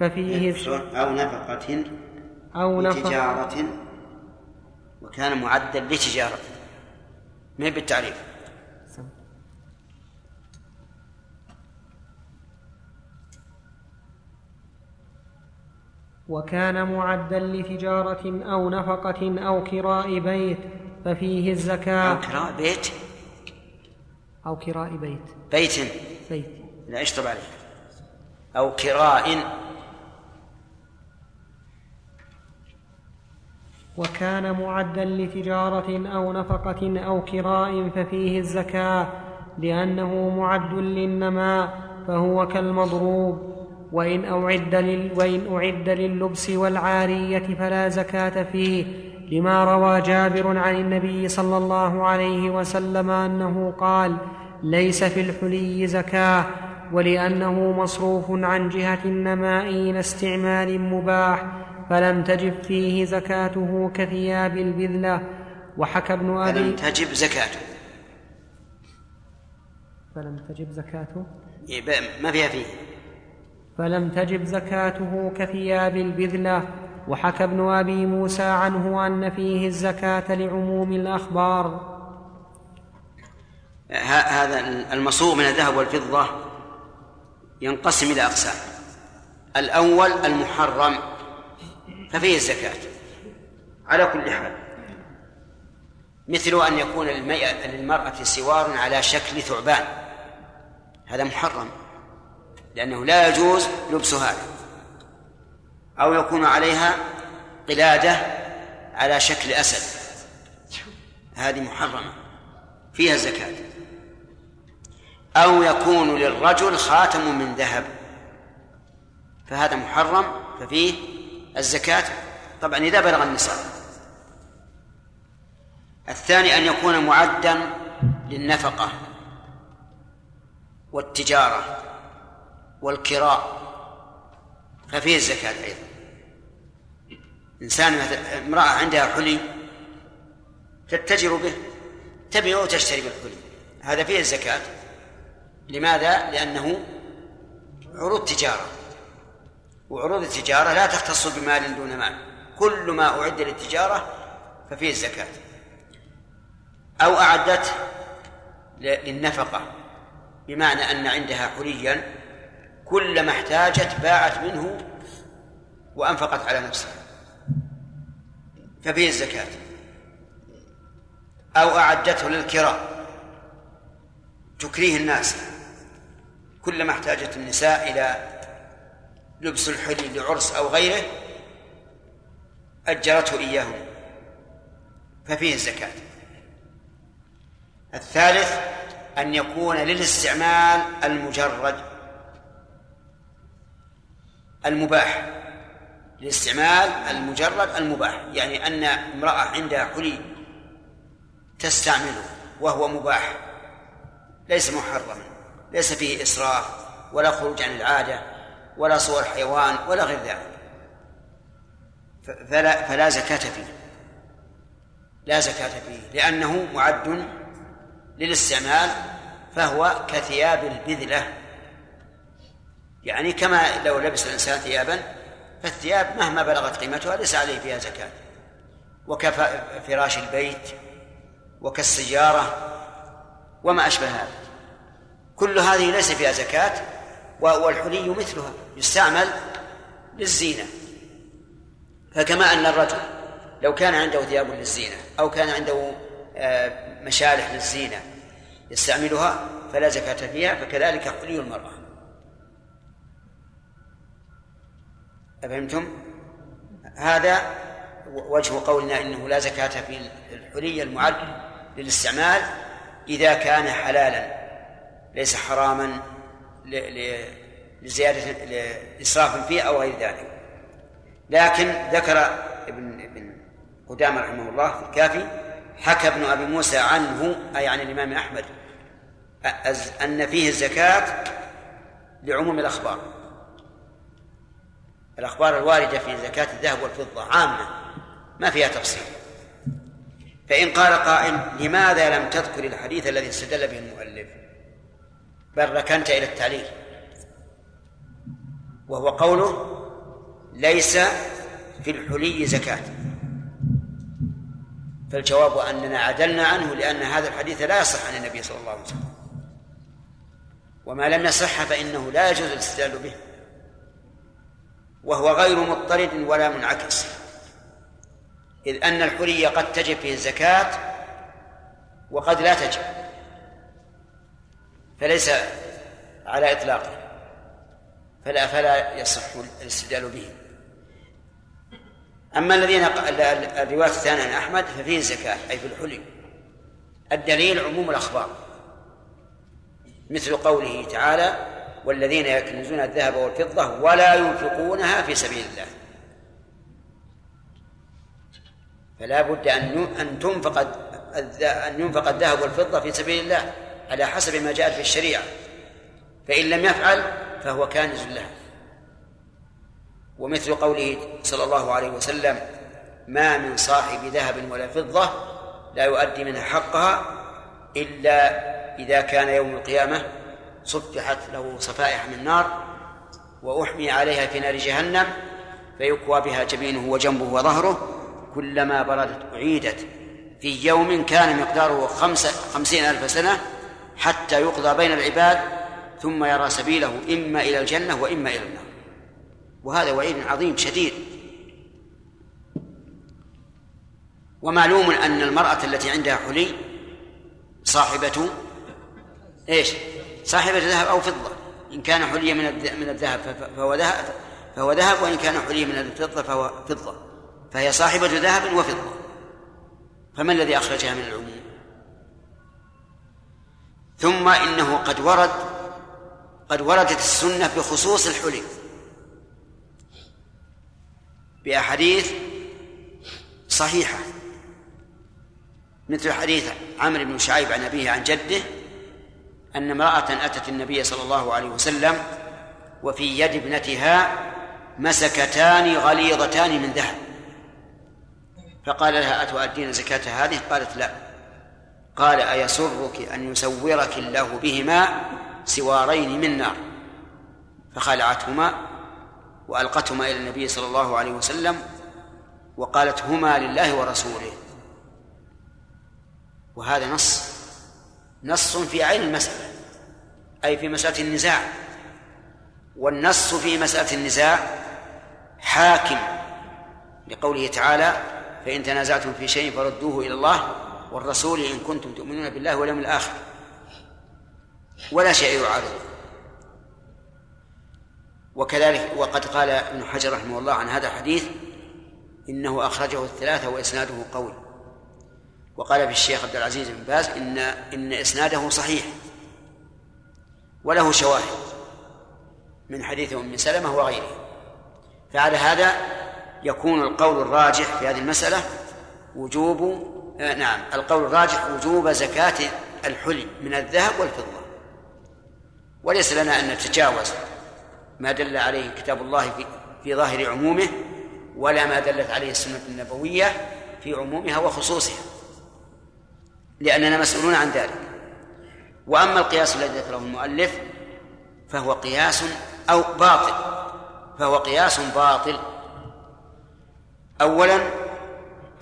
ففيه أو نفقة أو نفقة لتجارة وكان معدا لتجارة. ما بالتعريف؟ وكان معدا لتجارة أو نفقة أو كراء بيت ففيه الزكاة. أو كراء بيت؟ أو كراء بيت. بيت. بيت. لا اشطب عليه أو كراء. وكان معدا لتجارة أو نفقة أو كراء ففيه الزكاة لأنه معد للنماء فهو كالمضروب. وإن أعد, لل وإن أعد لللبس والعارية فلا زكاة فيه لما روى جابر عن النبي صلى الله عليه وسلم أنه قال ليس في الحلي زكاة ولأنه مصروف عن جهة النماء إلى استعمال مباح فلم تجب فيه زكاته كثياب البذلة. وحكى ابن أبي فلم تجب زكاته. فلم تجب زكاته؟ إيه، ما فيها فيه. فلم تجب زكاته كثياب البذلة. وحكى ابن أبي موسى عنه أن فيه الزكاة لعموم الأخبار. هذا المصوغ من الذهب والفضة ينقسم إلى أقسام. الأول المحرم ففيه الزكاة. على كل حال مثل أن يكون للمرأة سوار على شكل ثعبان. هذا محرم. لأنه لا يجوز لبس هذا أو يكون عليها قلادة على شكل أسد. هذه محرمة فيها الزكاة أو يكون للرجل خاتم من ذهب فهذا محرم ففيه الزكاة. طبعا إذا بلغ النصاب. الثاني أن يكون معدا للنفقة والتجارة. والكراء ففيه الزكاة أيضا. إنسان امرأة عندها حلي تتجر به تبيع وتشتري بالحلي. هذا فيه الزكاة. لماذا؟ لأنه عروض تجارة. وعروض التجارة لا تختص بمال دون مال. كل ما أعد للتجارة ففيه الزكاة. أو أعدته للنفقة بمعنى أن عندها حليا كلما احتاجت باعت منه وأنفقت على نفسها. ففيه الزكاة. أو أعدته للكراء تكريه الناس. كلما احتاجت النساء إلى لبس الحلي لعرس أو غيره أجرته إياهم ففيه الزكاة. الثالث أن يكون للاستعمال المجرد. المباح للاستعمال المجرد المباح يعني أن امرأة عندها حلي تستعمله وهو مباح ليس محرما ليس فيه إسراف ولا خروج عن العادة ولا صور حيوان ولا غير ذلك. فلا, فلا زكاة فيه لا زكاة فيه لأنه معد للاستعمال فهو كثياب البذلة. يعني كما لو لبس الإنسان ثيابا فالثياب مهما بلغت قيمتها ليس عليه فيها زكاة. وكفراش البيت وكالسيارة وما أشبه هذا. كل هذه ليس فيها زكاة والحلي مثلها يستعمل للزينة. فكما أن الرجل لو كان عنده ثياب للزينة أو كان عنده آه، مشالح للزينة يستعملها فلا زكاة فيها فكذلك حلي المرأة. أفهمتم؟ هذا وجه قولنا إنه لا زكاة في الحلي المعد للاستعمال إذا كان حلالا ليس حراما لزيادة لإسراف فيه أو غير ذلك لكن ذكر ابن ابن قدامة رحمه الله في الكافي حكى ابن أبي موسى عنه أي عن الإمام أحمد أن فيه الزكاة لعموم الأخبار الأخبار الواردة في زكاة الذهب والفضة عامة ما فيها تفصيل. فإن قال قائل لماذا لم تذكر الحديث الذي استدل به المؤلف؟ بل ركنت إلى التعليل. وهو قوله ليس في الحلي زكاة. فالجواب أننا عدلنا عنه لأن هذا الحديث لا يصح عن النبي صلى الله عليه وسلم. وما لم يصح فإنه لا يجوز الاستدلال به. وهو غير مضطرد ولا منعكس. إذ أن الحلي قد تجب فيه الزكاة وقد لا تجب فليس على إطلاقه فلا فلا يصح الاستدلال به. أما الذين الرواية الثانية عن أحمد ففيه الزكاة أي في الحلي. الدليل عموم الأخبار مثل قوله تعالى والذين يكنزون الذهب والفضة ولا ينفقونها في سبيل الله. فلا بد أن أن تنفق أن ينفق الذهب والفضة في سبيل الله على حسب ما جاءت في الشريعة. فإن لم يفعل فهو كانز له. ومثل قوله صلى الله عليه وسلم ما من صاحب ذهب ولا فضة لا يؤدي منها حقها إلا إذا كان يوم القيامة صفحت له صفائح من نار وأحمي عليها في نار جهنم فيكوى بها جبينه وجنبه وظهره كلما بردت أعيدت. في يوم كان مقداره خمس خمسين ألف سنة حتى يقضى بين العباد ثم يرى سبيله إما إلى الجنة وإما إلى النار. وهذا وعيد عظيم شديد. ومعلوم أن المرأة التي عندها حلي صاحبة إيش؟ صاحبة ذهب أو فضة. إن كان حليا من من الذهب فهو ذهب فهو ذهب وإن كان حليا من الفضة فهو فضة. فهي صاحبة ذهب وفضة. فما الذي أخرجها من العموم؟ ثم إنه قد ورد قد وردت السنة بخصوص الحلي. بأحاديث صحيحة. مثل حديث عمرو بن شعيب عن أبيه عن جده أن امرأة أتت النبي صلى الله عليه وسلم وفي يد ابنتها مسكتان غليظتان من ذهب. فقال لها أتؤدين زكاة هذه؟ قالت لا. قال أيسرك أن يسورك الله بهما سوارين من نار. فخلعتهما وألقتهما إلى النبي صلى الله عليه وسلم وقالت هما لله ورسوله. وهذا نص نص في عين المسألة أي في مسألة النزاع. والنص في مسألة النزاع حاكم لقوله تعالى فإن تنازعتم في شيء فردوه إلى الله والرسول إن كنتم تؤمنون بالله واليوم الآخر. ولا شيء يعارضه وكذلك وقد قال ابن حجر رحمه الله عن هذا الحديث إنه أخرجه الثلاثة وإسناده قوي. وقال في الشيخ عبد العزيز بن باز إن إن إسناده صحيح وله شواهد من حديث أم سلمة وغيره. فعلى هذا يكون القول الراجح في هذه المسألة وجوب آه نعم القول الراجح وجوب زكاة الحلي من الذهب والفضة. وليس لنا أن نتجاوز ما دل عليه كتاب الله في, في ظاهر عمومه ولا ما دلت عليه السنة النبوية في عمومها وخصوصها. لأننا مسؤولون عن ذلك. وأما القياس الذي ذكره المؤلف فهو قياس أو باطل. فهو قياس باطل. أولا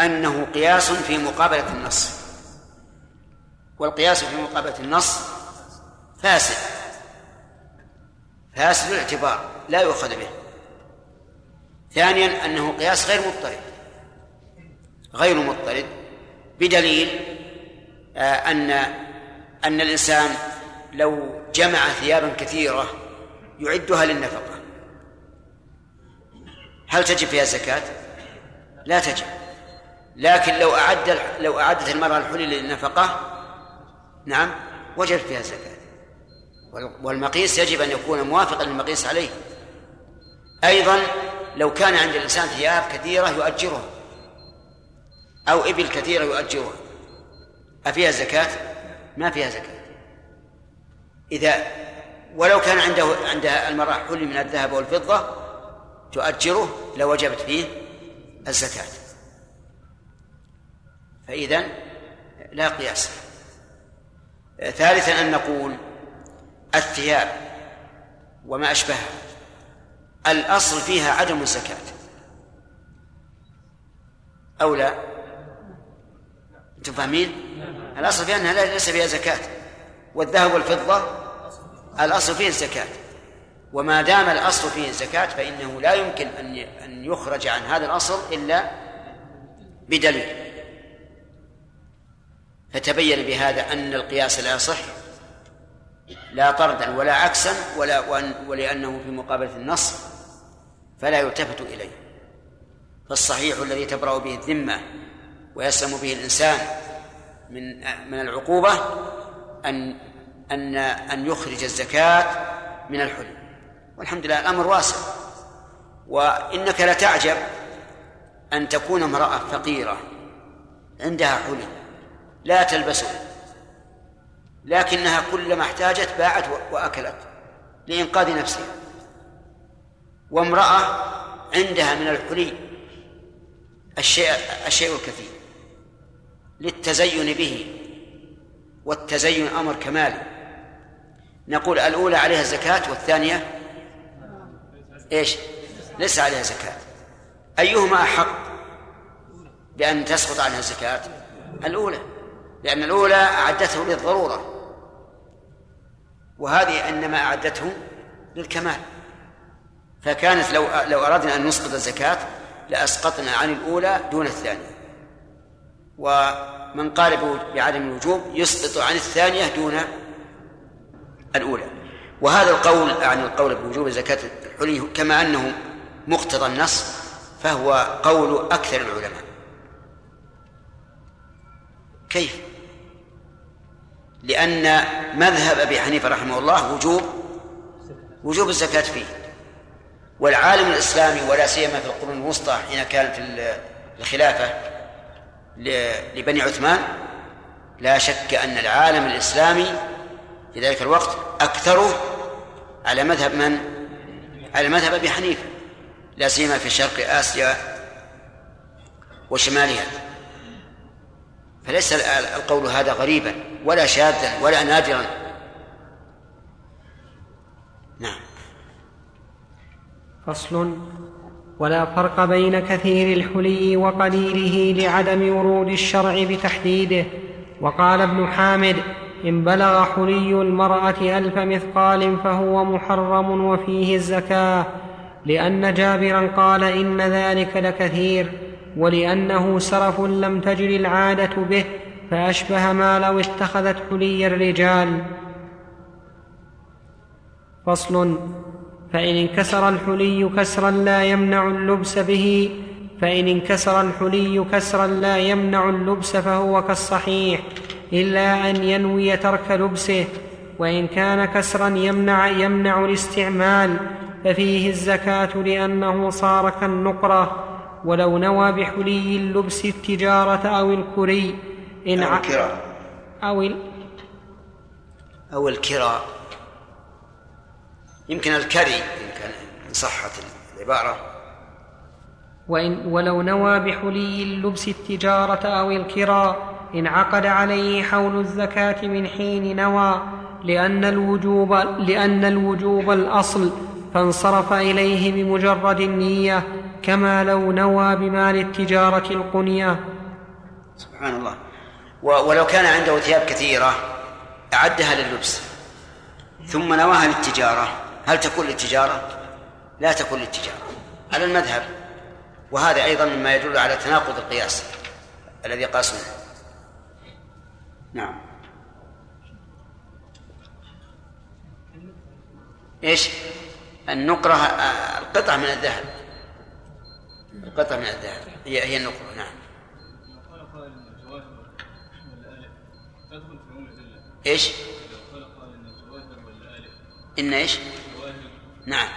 أنه قياس في مقابلة النص. والقياس في مقابلة النص فاسد. فاسد الاعتبار لا يؤخذ به. ثانيا أنه قياس غير مضطرد. غير مضطرد بدليل أن أن الإنسان لو جمع ثيابا كثيرة يعدها للنفقة. هل تجب فيها الزكاة؟ لا تجب. لكن لو أعد لو أعدت المرأة الحلي للنفقة نعم وجب فيها الزكاة. والمقيس يجب أن يكون موافقا للمقيس عليه. أيضا لو كان عند الإنسان ثياب كثيرة يؤجرها أو إبل كثيرة يؤجرها أفيها زكاة؟ ما فيها زكاة. إذا ولو كان عنده عند المرأة حلي من الذهب والفضة تؤجره لوجبت فيه الزكاة. فإذا لا قياس. ثالثا أن نقول الثياب وما أشبهها. الأصل فيها عدم الزكاة. أو لا؟ أنتم فاهمين؟ الأصل فيها أنها ليس فيها زكاة. والذهب والفضة الأصل فيه الزكاة. وما دام الأصل فيه الزكاة فإنه لا يمكن أن أن يخرج عن هذا الأصل إلا بدليل. فتبين بهذا أن القياس لا يصح لا طردا ولا عكسا ولا ولأنه في مقابلة النص فلا يلتفت إليه. فالصحيح الذي تبرأ به الذمة ويسلم به الإنسان من من العقوبة أن أن أن يخرج الزكاة من الحلم. والحمد لله الأمر واسع. وإنك لتعجب أن تكون امرأة فقيرة عندها حلم لا تلبسه لكنها كلما احتاجت باعت وأكلت لإنقاذ نفسها. وامرأة عندها من الحلي الشيء الشيء الكثير. للتزين به والتزين أمر كمالي نقول الأولى عليها الزكاة والثانية إيش؟ ليس عليها زكاة أيهما أحق بأن تسقط عنها الزكاة؟ الأولى لأن الأولى أعدته للضرورة وهذه إنما أعدته للكمال فكانت لو لو أردنا أن نسقط الزكاة لأسقطنا عن الأولى دون الثانية ومن قال بعدم الوجوب يسقط عن الثانية دون الأولى. وهذا القول عن القول بوجوب زكاة الحلي كما أنه مقتضى النص فهو قول أكثر العلماء. كيف؟ لأن مذهب أبي حنيفة رحمه الله وجوب وجوب الزكاة فيه. والعالم الإسلامي ولا سيما في القرون الوسطى حين كانت الخلافة لبني عثمان. لا شك أن العالم الإسلامي في ذلك الوقت أكثره على مذهب من؟ على مذهب أبي حنيفة لا سيما في شرق آسيا وشمالها. فليس القول هذا غريبا ولا شاذا ولا نادرا. نعم. فصل ولا فرق بين كثير الحلي وقليله لعدم ورود الشرع بتحديده. وقال ابن حامد إن بلغ حلي المرأة ألف مثقال فهو محرم وفيه الزكاة لأن جابرا قال إن ذلك لكثير ولأنه سرف لم تجر العادة به فأشبه ما لو اتخذت حلي الرجال. فصل فإن انكسر الحلي كسرا لا يمنع اللبس به. فإن انكسر الحلي كسرا لا يمنع اللبس فهو كالصحيح إلا أن ينوي ترك لبسه. وإن كان كسرا يمنع يمنع الاستعمال ففيه الزكاة لأنه صار كالنقرة. ولو نوى بحلي اللبس التجارة أو الكري إن أو الكراء أو ال... أو الكراء يمكن الكري إن صحت العبارة. وإن ولو نوى بحلي اللبس التجارة أو الكراء انعقد عليه حول الزكاة من حين نوى لأن الوجوب لأن الوجوب الأصل فانصرف إليه بمجرد النية كما لو نوى بمال التجارة القنية. سبحان الله. ولو كان عنده ثياب كثيرة أعدها لللبس ثم نواها للتجارة. هل تكون للتجارة؟ لا تكون للتجارة على المذهب وهذا أيضا مما يدل على تناقض القياس الذي قاسمه نعم إيش؟ النقرة القطعة من الذهب القطعة من الذهب هي هي النقرة نعم إيش؟ إن إيش؟ نعم.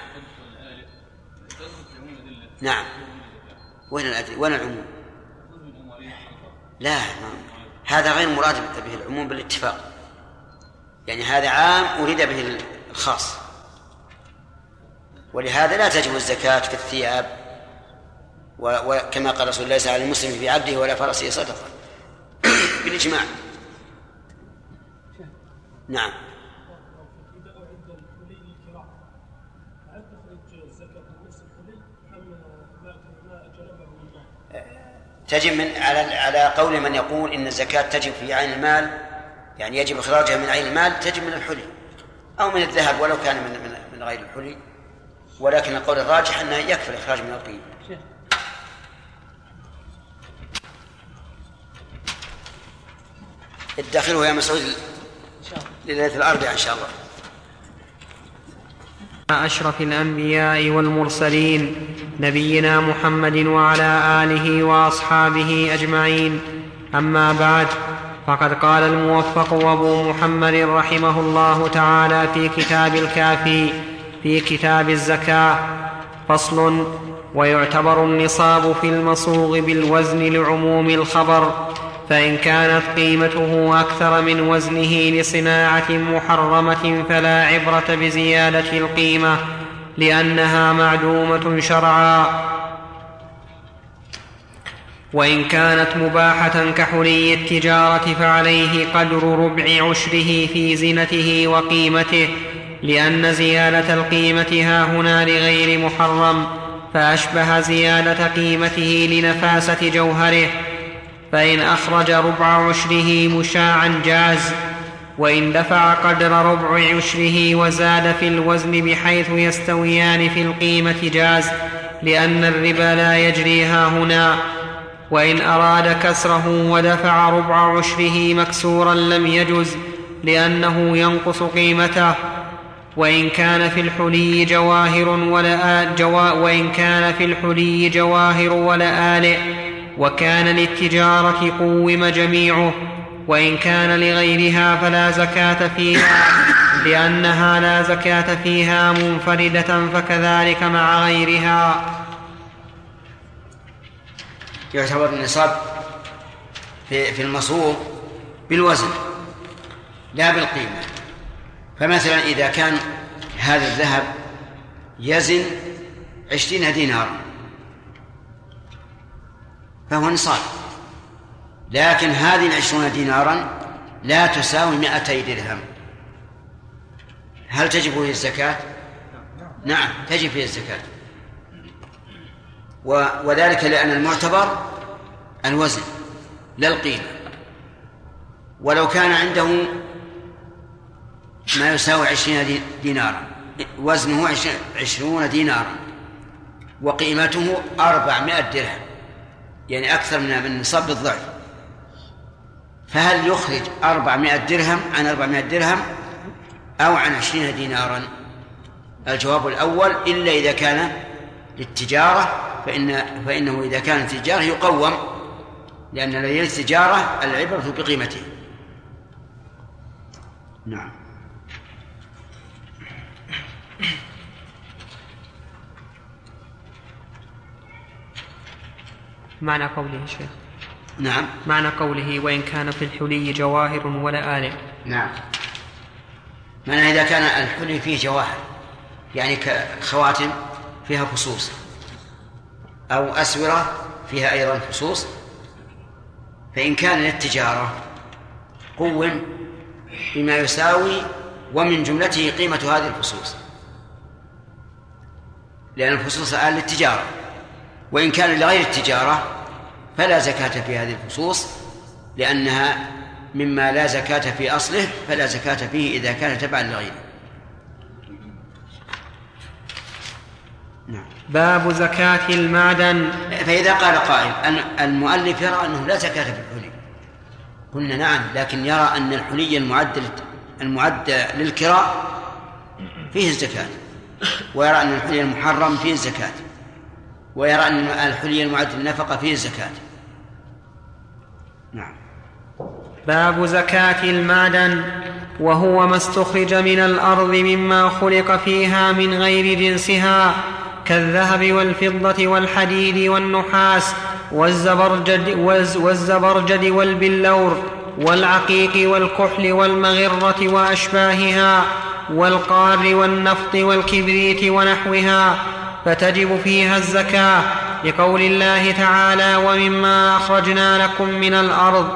نعم. وين الأدري؟ وين العموم؟ لا هذا غير مراد به العموم بالاتفاق. يعني هذا عام أريد به الخاص. ولهذا لا تجب الزكاة في الثياب. وكما قال رسول الله ليس على المسلم في عبده ولا فرسه صدقة. بالإجماع. نعم. تجب من على على قول من يقول إن الزكاة تجب في عين المال يعني يجب إخراجها من عين المال تجب من الحلي أو من الذهب ولو كان من من, من غير الحلي ولكن القول الراجح أنه يكفي الإخراج من القيمه ادخره يا مسعود ليله الأربعاء إن شاء الله. أشرف الأنبياء والمرسلين. نبينا محمد وعلى آله وأصحابه أجمعين. أما بعد فقد قال الموفق أبو محمد رحمه الله تعالى في كتاب الكافي في كتاب الزكاة فصل ويعتبر النصاب في المصوغ بالوزن لعموم الخبر فإن كانت قيمته أكثر من وزنه لصناعة محرمة فلا عبرة بزيادة القيمة. لأنها معدومة شرعا. وإن كانت مباحة كحلي التجارة فعليه قدر ربع عشره في زنته وقيمته لأن زيادة القيمة ها هنا لغير محرم فأشبه زيادة قيمته لنفاسة جوهره. فإن أخرج ربع عشره مشاعا جاز وإن دفع قدر ربع عشره وزاد في الوزن بحيث يستويان في القيمة جاز لأن الربا لا يجري هنا. وإن أراد كسره ودفع ربع عشره مكسورا لم يجز لأنه ينقص قيمته. وإن كان في الحلي جواهر ولا جوا وإن كان في الحلي جواهر ولآلئ وكان للتجارة قوم جميعه. وإن كان لغيرها فلا زكاة فيها لأنها لا زكاة فيها منفردة فكذلك مع غيرها. يعتبر النصاب في في المصروف بالوزن لا بالقيمة. فمثلا إذا كان هذا الذهب يزن عشرين دينارا فهو نصاب. لكن هذه العشرون دينارا لا تساوي مئتي درهم. هل تجب فيه الزكاة؟ نعم تجب فيه الزكاة. وذلك لأن المعتبر الوزن لا القيمة. ولو كان عنده ما يساوي عشرين دينارا وزنه عشرون دينارا وقيمته أربعمائة درهم يعني أكثر من نصاب الضعف. فهل يخرج أربعمائة درهم عن أربعمائة درهم أو عن عشرين دينارا؟ الجواب الأول إلا إذا كان للتجارة فإن فإنه إذا كان تجارة يقوم لأن الذي التجارة العبرة بقيمته. نعم. معنى قوله شيخ. نعم. معنى قوله وإن كان في الحلي جواهر ولا آلئ. نعم. معنى إذا كان الحلي فيه جواهر يعني كخواتم فيها فصوص أو أسورة فيها أيضا فصوص. فإن كان للتجارة قوم بما يساوي ومن جملته قيمة هذه الفصوص. لأن الفصوص الآن للتجارة. وإن كان لغير التجارة فلا زكاة في هذه الفصوص لأنها مما لا زكاة في أصله فلا زكاة فيه إذا كان تبعا لغيره. نعم. باب زكاة المعدن. فإذا قال قائل أن المؤلف يرى أنه لا زكاة في الحلي. قلنا نعم لكن يرى أن الحلي المعد المعد للكراء فيه الزكاة ويرى أن الحلي المحرم فيه الزكاة ويرى أن الحلي المعد للنفقة فيه الزكاة. نعم. باب زكاة المعدن وهو ما استخرج من الأرض مما خلق فيها من غير جنسها كالذهب والفضة والحديد والنحاس والزبرجد, والزبرجد والبلور والعقيق والكحل والمغرة وأشباهها والقار والنفط والكبريت ونحوها فتجب فيها الزكاة لقول الله تعالى ومما أخرجنا لكم من الأرض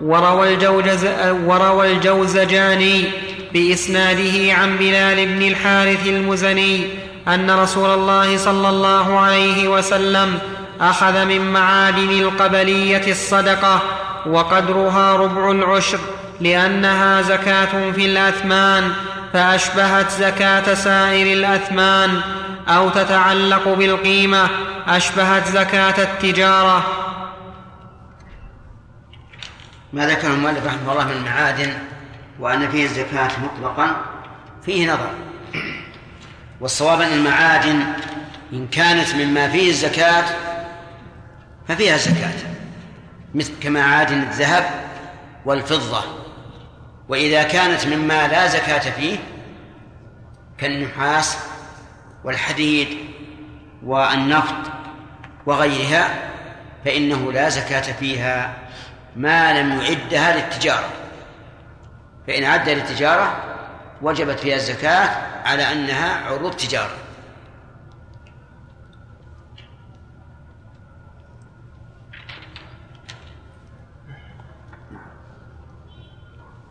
وروى, الجوجز وروى الجوزجاني بإسناده عن بلال بن الحارث المزني أن رسول الله صلى الله عليه وسلم أخذ من معادن القبلية الصدقة وقدرها ربع العشر لأنها زكاة في الأثمان فأشبهت زكاة سائر الأثمان أو تتعلق بالقيمة أشبهت زكاة التجارة. ما ذكر المؤلف رحمه الله من المعادن وأن فيه الزكاة مطلقا؟ فيه نظر. والصواب أن المعادن إن كانت مما فيه الزكاة ففيها زكاة مثل كمعادن الذهب والفضة. وإذا كانت مما لا زكاة فيه كالنحاس والحديد والنفط وغيرها فإنه لا زكاة فيها. ما لم يعدها للتجارة. فإن عد للتجارة وجبت فيها الزكاة على أنها عروض تجارة.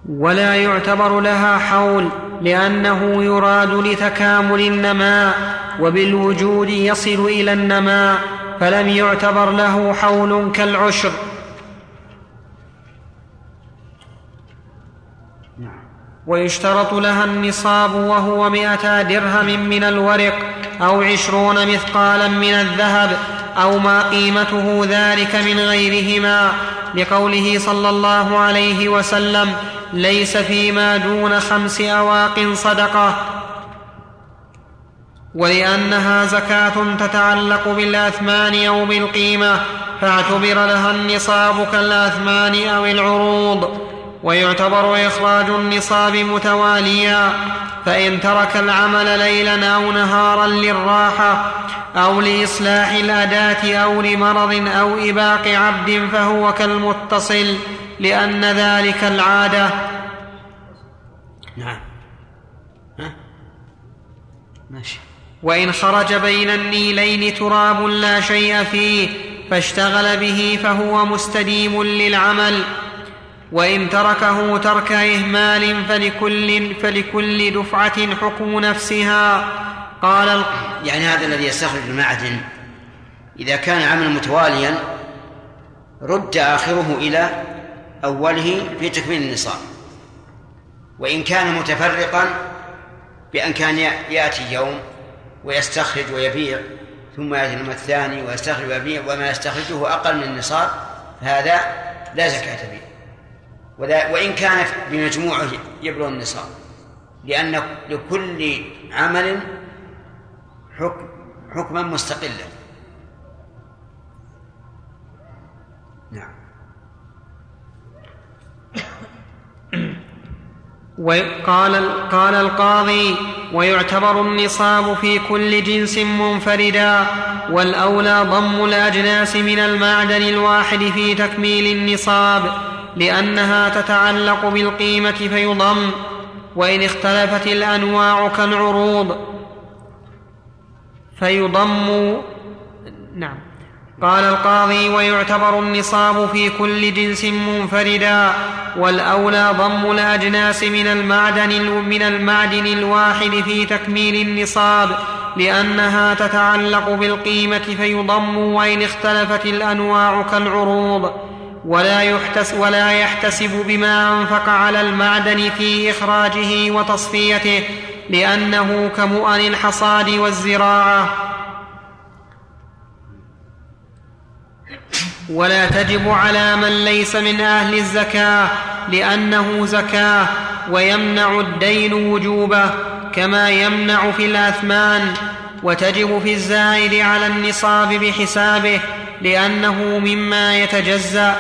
ولا يعتبر لها حول لأنه يراد لتكامل النماء وبالوجود يصل إلى النماء فلم يعتبر له حول كالعشر. ويشترط لها النصاب وهو مئتا درهم من الورق أو عشرون مثقالا من الذهب أو ما قيمته ذلك من غيرهما لقوله صلى الله عليه وسلم ليس فيما دون خمس أواق صدقة. ولأنها زكاة تتعلق بالأثمان أو بالقيمه فاعتبر لها النصاب كالأثمان أو العروض. ويعتبر إخراج النصاب متواليا فإن ترك العمل ليلا أو نهارا للراحة أو لإصلاح الأداة أو لمرض أو إباق عبد فهو كالمتصل. لأن ذلك العادة. نعم. ها؟ ماشي. وإن خرج بين النيلين تراب لا شيء فيه فاشتغل به فهو مستديم للعمل. وإن تركه ترك إهمال فلكل, فلكل دفعة حكم نفسها. قال ال... يعني هذا الذي يستخرج المعدن إذا كان عملا متواليا رد آخره إلى أوله في تكميل النصاب. وإن كان متفرقا بأن كان يأتي يوم ويستخرج ويبيع ثم يأتي اليوم الثاني ويستخرج ويبيع وما يستخرجه أقل من النصاب فهذا لا زكاة فيه. وإن كان بمجموعه يبلغ النصاب. لأن لكل عمل حكم حكما مستقلا. وقال قال القاضي ويعتبر النصاب في كل جنس منفردا والأولى ضم الأجناس من المعدن الواحد في تكميل النصاب لأنها تتعلق بالقيمة فيضم وإن اختلفت الأنواع كالعروض فيضم نعم. قال القاضي ويعتبر النصاب في كل جنس منفردا والأولى ضم الأجناس من المعدن من المعدن الواحد في تكميل النصاب لأنها تتعلق بالقيمة فيضم وإن اختلفت الأنواع كالعروض. ولا, يحتس ولا يحتسب بما أنفق على المعدن في إخراجه وتصفيته لأنه كمؤن الحصاد والزراعة. ولا تجب على من ليس من أهل الزكاة لأنه زكاة ويمنع الدين وجوبه كما يمنع في الأثمان وتجب في الزائد على النصاب بحسابه لأنه مما يتجزأ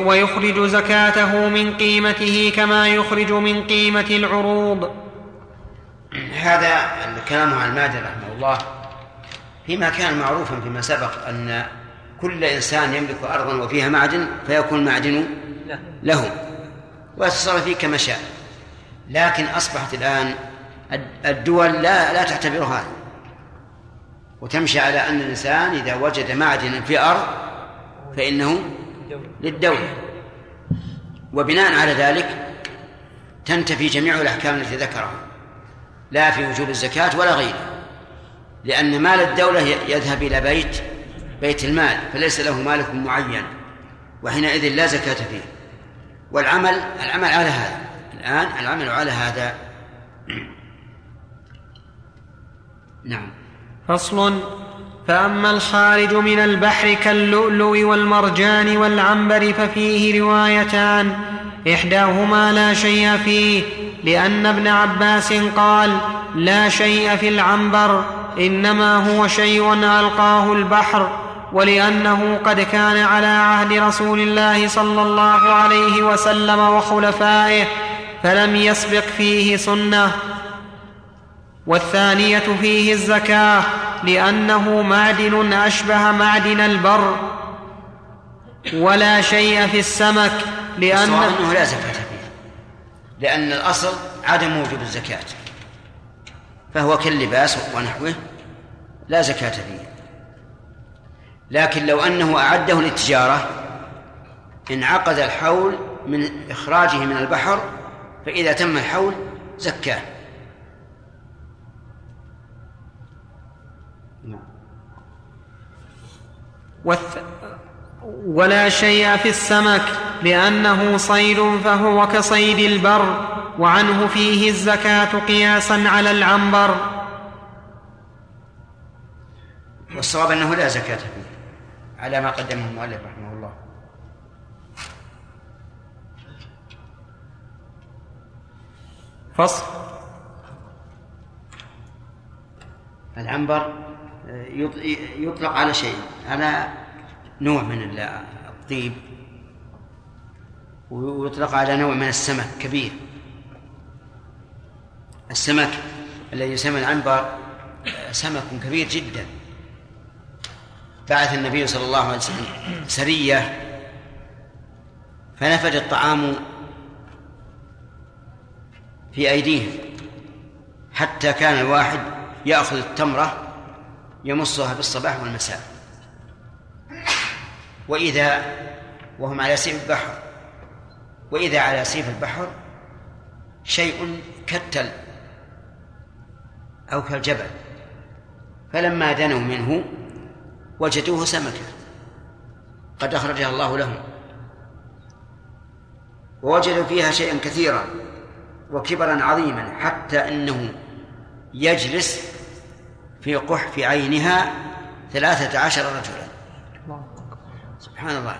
ويخرج زكاته من قيمته كما يخرج من قيمة العروض. هذا الكلام عن المادة رحمه الله فيما كان معروفا فيما سبق أن كل إنسان يملك أرضا وفيها معدن فيكون المعدن له ويتصرف فيه كما شاء. لكن أصبحت الآن الدول لا لا تعتبر هذا وتمشي على أن الإنسان إذا وجد معدنا في أرض فإنه للدولة. وبناء على ذلك تنتفي جميع الأحكام التي ذكرها لا في وجوب الزكاة ولا غيره لأن مال الدولة يذهب إلى بيت بيت المال فليس له مالك معين وحينئذ لا زكاة فيه. والعمل العمل على هذا. الآن العمل على هذا. نعم. فصل. فأما الخارج من البحر كاللؤلؤ والمرجان والعنبر ففيه روايتان. إحداهما لا شيء فيه لأن ابن عباس قال لا شيء في العنبر إنما هو شيء ألقاه البحر. ولأنه قد كان على عهد رسول الله صلى الله عليه وسلم وخلفائه فلم يسبق فيه سنة. والثانية فيه الزكاة لأنه معدن أشبه معدن البر. ولا شيء في السمك لأن أنه لا زكاة فيه. لأن الأصل عدم وجوب الزكاة. فهو كاللباس ونحوه لا زكاة فيه. لكن لو أنه أعده للتجارة انعقد الحول من إخراجه من البحر فإذا تم الحول زكاه. والث... ولا شيء في السمك لأنه صيد فهو كصيد البر وعنه فيه الزكاة قياسا على العنبر. والصواب أنه لا زكاة فيه. على ما قدمه المؤلف رحمه الله. فصل. العنبر يطلق على شيء. على نوع من الطيب. ويطلق على نوع من السمك كبير. السمك الذي يسمى العنبر سمك كبير جدا. بعث النبي صلى الله عليه وسلم سرية فنفد الطعام في أيديهم حتى كان الواحد يأخذ التمرة يمصها بالصباح والمساء. وإذا وهم على سيف البحر وإذا على سيف البحر شيء كالتل أو كالجبل فلما دنوا منه وجدوه سمكة. قد أخرجها الله لهم. ووجدوا فيها شيئا كثيرا وكبرا عظيما حتى إنه يجلس في قحف عينها ثلاثة عشر رجلا. سبحان الله.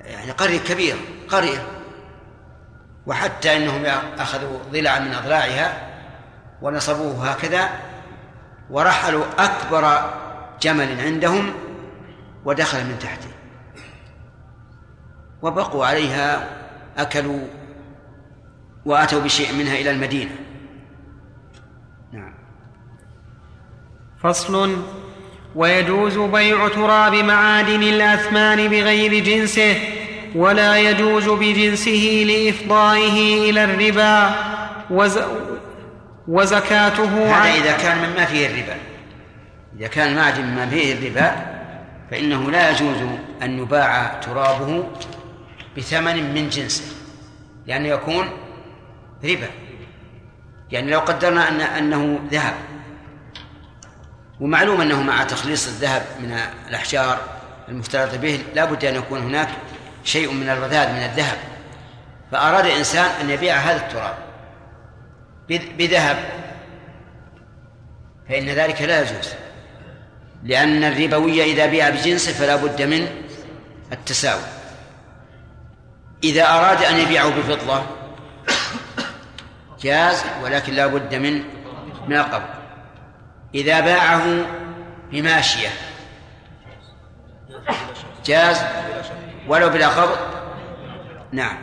يعني قرية كبيرة قرية. وحتى إنهم أخذوا ضلعا من أضلاعها ونصبوه هكذا ورحلوا أكبر جمل عندهم ودخل من تحته. وبقوا عليها أكلوا وأتوا بشيء منها إلى المدينة. نعم. فصل. ويجوز بيع تراب معادن الأثمان بغير جنسه ولا يجوز بجنسه لإفضائه إلى الربا وز وزكاته هذا إذا كان مما فيه الربا. إذا كان المعدن مما فيه الربا فإنه لا يجوز أن يباع ترابه بثمن من جنسه لأنه يكون ربا. يعني لو قدرنا أن أنه ذهب ومعلوم أنه مع تخليص الذهب من الأحجار المفترض به لا بد أن يكون هناك شيء من الرذاذ من الذهب. فأراد إنسان أن يبيع هذا التراب بذهب فإن ذلك لا يجوز. لأن الربوية إذا بيع بجنسه فلا بد من التساوي. إذا أراد أن يبيعه بفضة جاز ولكن لا بد من من القبض إذا باعه بماشية جاز ولو بلا قبض نعم.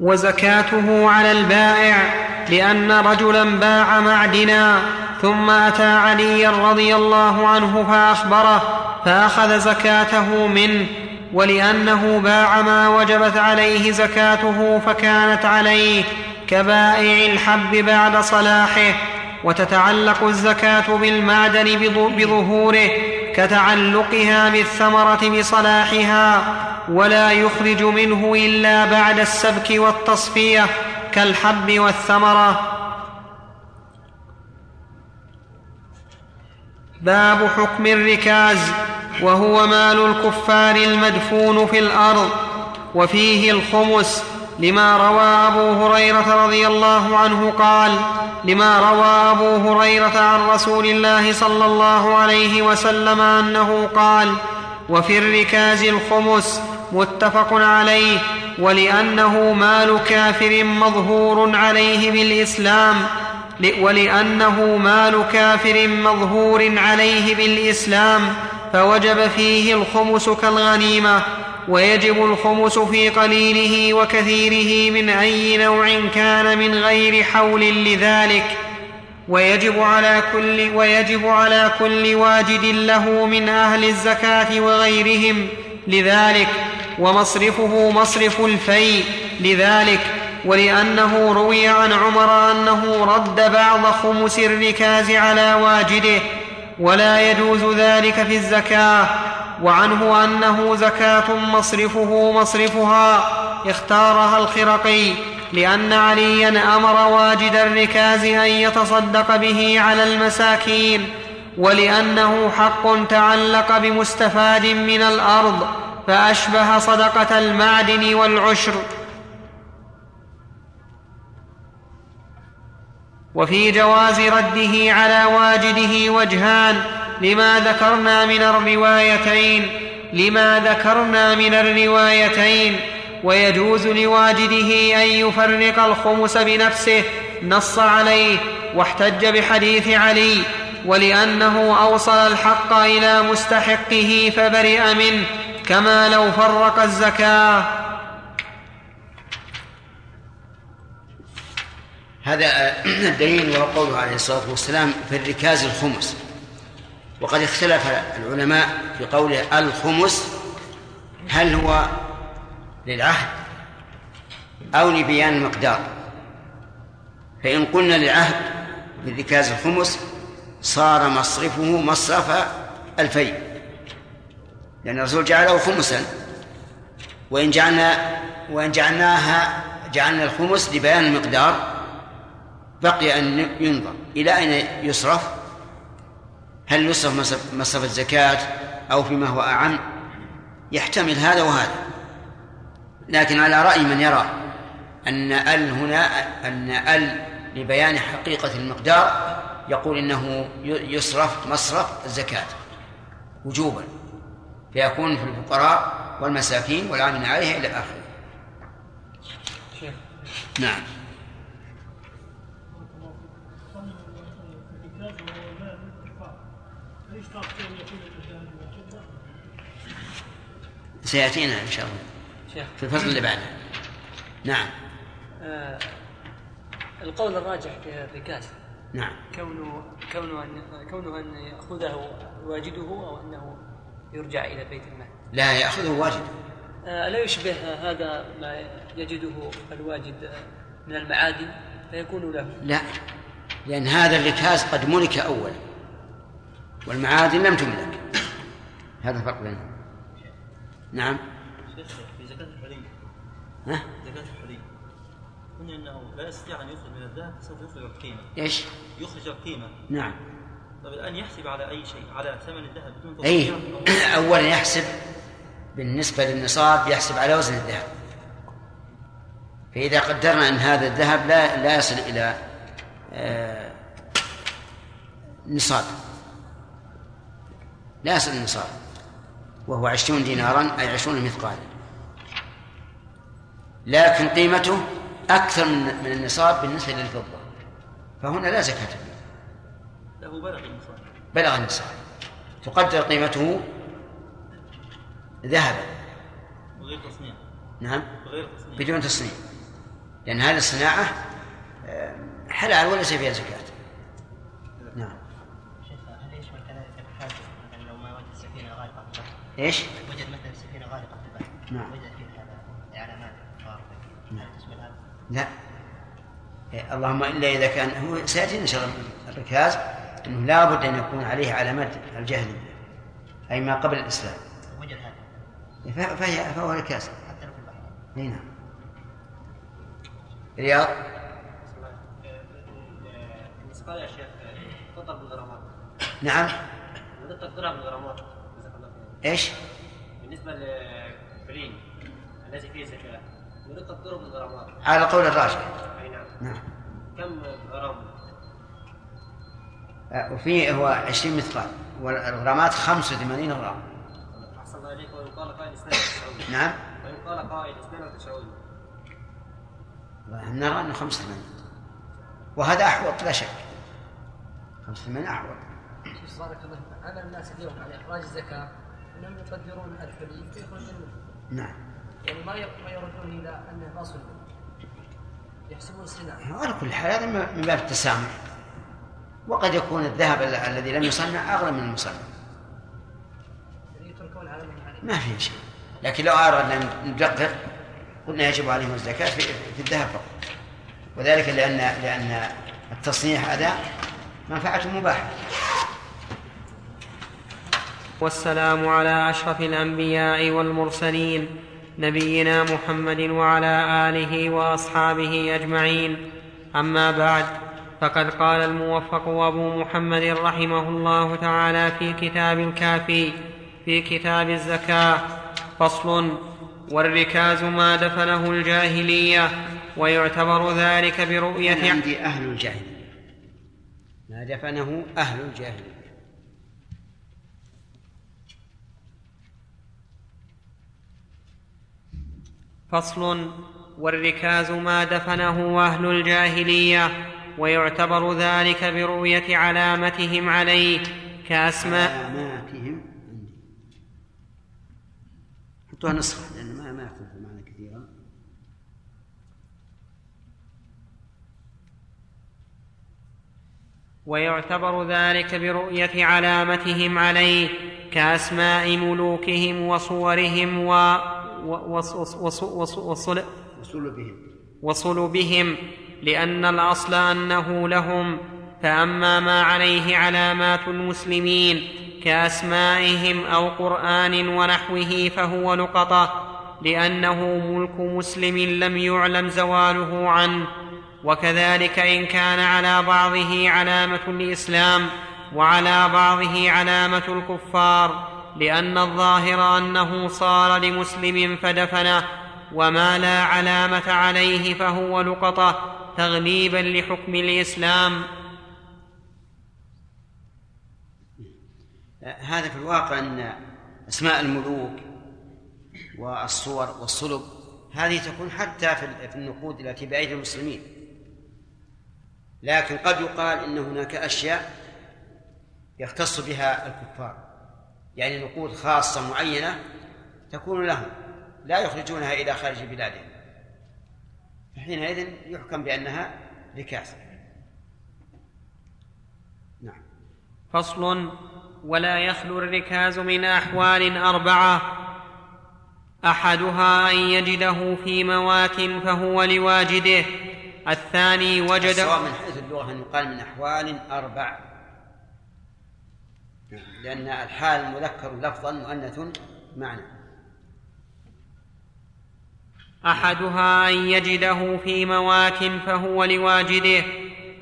وزكاته على البائع لأن رجلا باع معدنا ثم أتى عليا رضي الله عنه فأخبره فأخذ زكاته منه ولأنه باع ما وجبت عليه زكاته فكانت عليه كبائع الحب بعد صلاحه وتتعلق الزكاة بالمعدن بظهوره كتعلقها بالثمرة بصلاحها ولا يخرج منه إلا بعد السبك والتصفية. كالحب والثمرة. باب حكم الركاز وهو مال الكفار المدفون في الأرض وفيه الخمس لما روى أبو هريرة رضي الله عنه قال لما روى أبو هريرة عن رسول الله صلى الله عليه وسلم أنه قال وفي الركاز الخمس متفق عليه ولأنه مال كافر مظهور عليه بالإسلام ولأنه مال كافر مظهور عليه بالإسلام فوجب فيه الخمس كالغنيمة ويجب الخمس في قليله وكثيره من أي نوع كان من غير حول لذلك ويجب على كل ويجب على كل واجد له من أهل الزكاة وغيرهم لذلك ومصرفه مصرف الفيء لذلك ولأنه روي عن عمر أنه رد بعض خمس الركاز على واجده ولا يجوز ذلك في الزكاة وعنه أنه زكاة مصرفه مصرفها اختارها الخرقي لأن عليا أمر واجد الركاز أن يتصدق به على المساكين ولأنه حق تعلق بمستفاد من الأرض. فأشبه صدقة المعدن والعشر. وفي جواز رده على واجده وجهان لما ذكرنا من الروايتين لما ذكرنا من الروايتين. ويجوز لواجده أن يفرق الخمس بنفسه نص عليه واحتج بحديث علي ولأنه أوصل الحق إلى مستحقه فبرئ منه. كما لو فرق الزكاة. هذا الدليل وهو قوله عليه الصلاة والسلام في الركاز الخمس. وقد اختلف العلماء في قوله الخمس هل هو للعهد أو لبيان المقدار. فإن قلنا للعهد بالركاز الخمس صار مصرفه مصرف الفي لأن الرسول جعله خمسا. وإن جعلنا وإن جعلناها جعلنا الخمس لبيان المقدار بقي أن ينظر إلى أين يصرف. هل يصرف مصرف الزكاة أو فيما هو أعم؟ يحتمل هذا وهذا. لكن على رأي من يرى أن ال هنا أن ال لبيان حقيقة المقدار يقول إنه يصرف مصرف الزكاة وجوبا. فيكون في الفقراء والمساكين والعاملين عليها إلى آخره. نعم. سيأتينا إن شاء الله. في الفصل اللي بعده. نعم. آه القول الراجح في الركاز نعم. كونه كونه ان كونه أن يأخذه واجده أو أنه يرجع إلى بيت المال لا يأخذه واجد آه لا يشبه هذا ما يجده الواجد من المعادن فيكون له. لا لأن هذا الركاز قد ملك أولا والمعادن لم تملك. هذا فرق بينهم. نعم. شيخ في زكاة الحلي ها؟ زكاة الحلي قلنا إنه لا يستطيع أن يخرج من الذهب سوف يخرج القيمة إيش؟ يخرج القيمة نعم. طيب الآن يحسب على أي شيء؟ على ثمن الذهب. بدون اي تصحيح أو- اولا يحسب بالنسبة للنصاب يحسب على وزن الذهب. فإذا قدرنا أن هذا الذهب لا لا يصل إلى آه، نصاب. لا يصل النصاب وهو عشرون دينارا أي عشرون مثقالا. لكن قيمته أكثر من النصاب بالنسبة للفضة. فهنا لا زكاة فيه. بلغ النصاب بلغ النصاب تقدر قيمته ذهبا. وغير تصنيع. نعم. وغير تصنيع. بدون تصنيع. لأن هذه الصناعة آه، حلال وليس فيها زكاة. نعم. شيخ هل يشمل كذلك الحادث مثلا لو ما وجد سفينة غارقة في البحر؟ إيش؟ وجد مثلا سفينة غارقة في البحر. نعم. وجد فيها علامات غارقة. نعم. هل تشمل هذا؟ لا. إيه، اللهم إلا إذا كان هو سيأتي إن شاء الله الركاز. أنه لابد أن يكون عليه علامات الجاهليه أي ما قبل الإسلام. وجد هذا. ف- فهي فهو ركاز حتى لو في البحر. أي نعم. رياض بالنسبة لي يا شيخ تضرب بالغرامات. نعم. مدة تضرب بالغرامات. جزاك الله خير. إيش؟ بالنسبة للفلين الذي فيه زكاة مدة تضرب بالغرامات. على قول الراجح. أي نعم. نعم. كم غرام؟ آه، وفيه هو 20 مثقال. والغرامات 85 غرام. أحسن الله إليك. وان قال قائل 92 نعم. وان قال قائل 92 نرى إنه 85 وهذا أحوط لا شك. 85 أحوط. شيخ بارك الله فيك. عمل الناس اليوم على إخراج الزكاة انهم يقدرون الحلي فيخرج منه نعم. يعني ما ما يردون إلى أنه ما صلب يحسبون صناعه على كل حال هذا من باب التسامح. وقد يكون الذهب ال- الذي لم يصنع أغلى من المصنع. ما في شيء. لكن لو اردنا أن ندقق قلنا يجب عليهم الزكاة في, الذهب فقط. وذلك لأن لأن التصنيع هذا منفعته مباحة. والسلام على أشرف الأنبياء والمرسلين نبينا محمد وعلى آله وأصحابه أجمعين. أما بعد فقد قال الموفق أبو محمد رحمه الله تعالى في كتاب الكافي في كتاب الزكاة فصل والركاز ما دفنه الجاهلية ويعتبر ذلك أنا برؤيه عندي أهل الجاهلية. ما دفنه أهل الجاهلية. فصل والركاز ما دفنه أهل الجاهلية ويعتبر ذلك برؤية علامتهم عليه كأسماء. علاماتهم. عندي حطوها نسخة لأن ما ما يختلف المعنى كثيرا. ويعتبر ذلك برؤية علامتهم عليه كأسماء ملوكهم وصورهم و و- وص- وص- وص- وص- وصل- وصول بهم. وصلبهم لأن الأصل أنه لهم فأما ما عليه علامات المسلمين كأسمائهم أو قرآن ونحوه فهو لقطة لأنه ملك مسلم لم يعلم زواله عنه. وكذلك إن كان على بعضه علامة الإسلام وعلى بعضه علامة الكفار لأن الظاهر أنه صار لمسلم فدفنه وما لا علامة عليه فهو لقطة تغليبا لحكم الإسلام. هذا في الواقع أن أسماء الملوك والصور والصلب هذه تكون حتى في النقود التي بأيدي المسلمين. لكن قد يقال إن هناك أشياء يختص بها الكفار. يعني نقود خاصة معينة تكون لهم لا يخرجونها إلى خارج بلادهم. حينئذ يحكم بأنها ركاز نعم. فصل ولا يخلو الركاز من أحوال أربعة. أحدها أن يجده في موات فهو لواجده. الثاني وجد سواء من حيث اللغة أن يقال من أحوال أربع. نعم، لأن الحال مذكر لفظا مؤنث معنى. أحدها أن يجده في موات فهو لواجده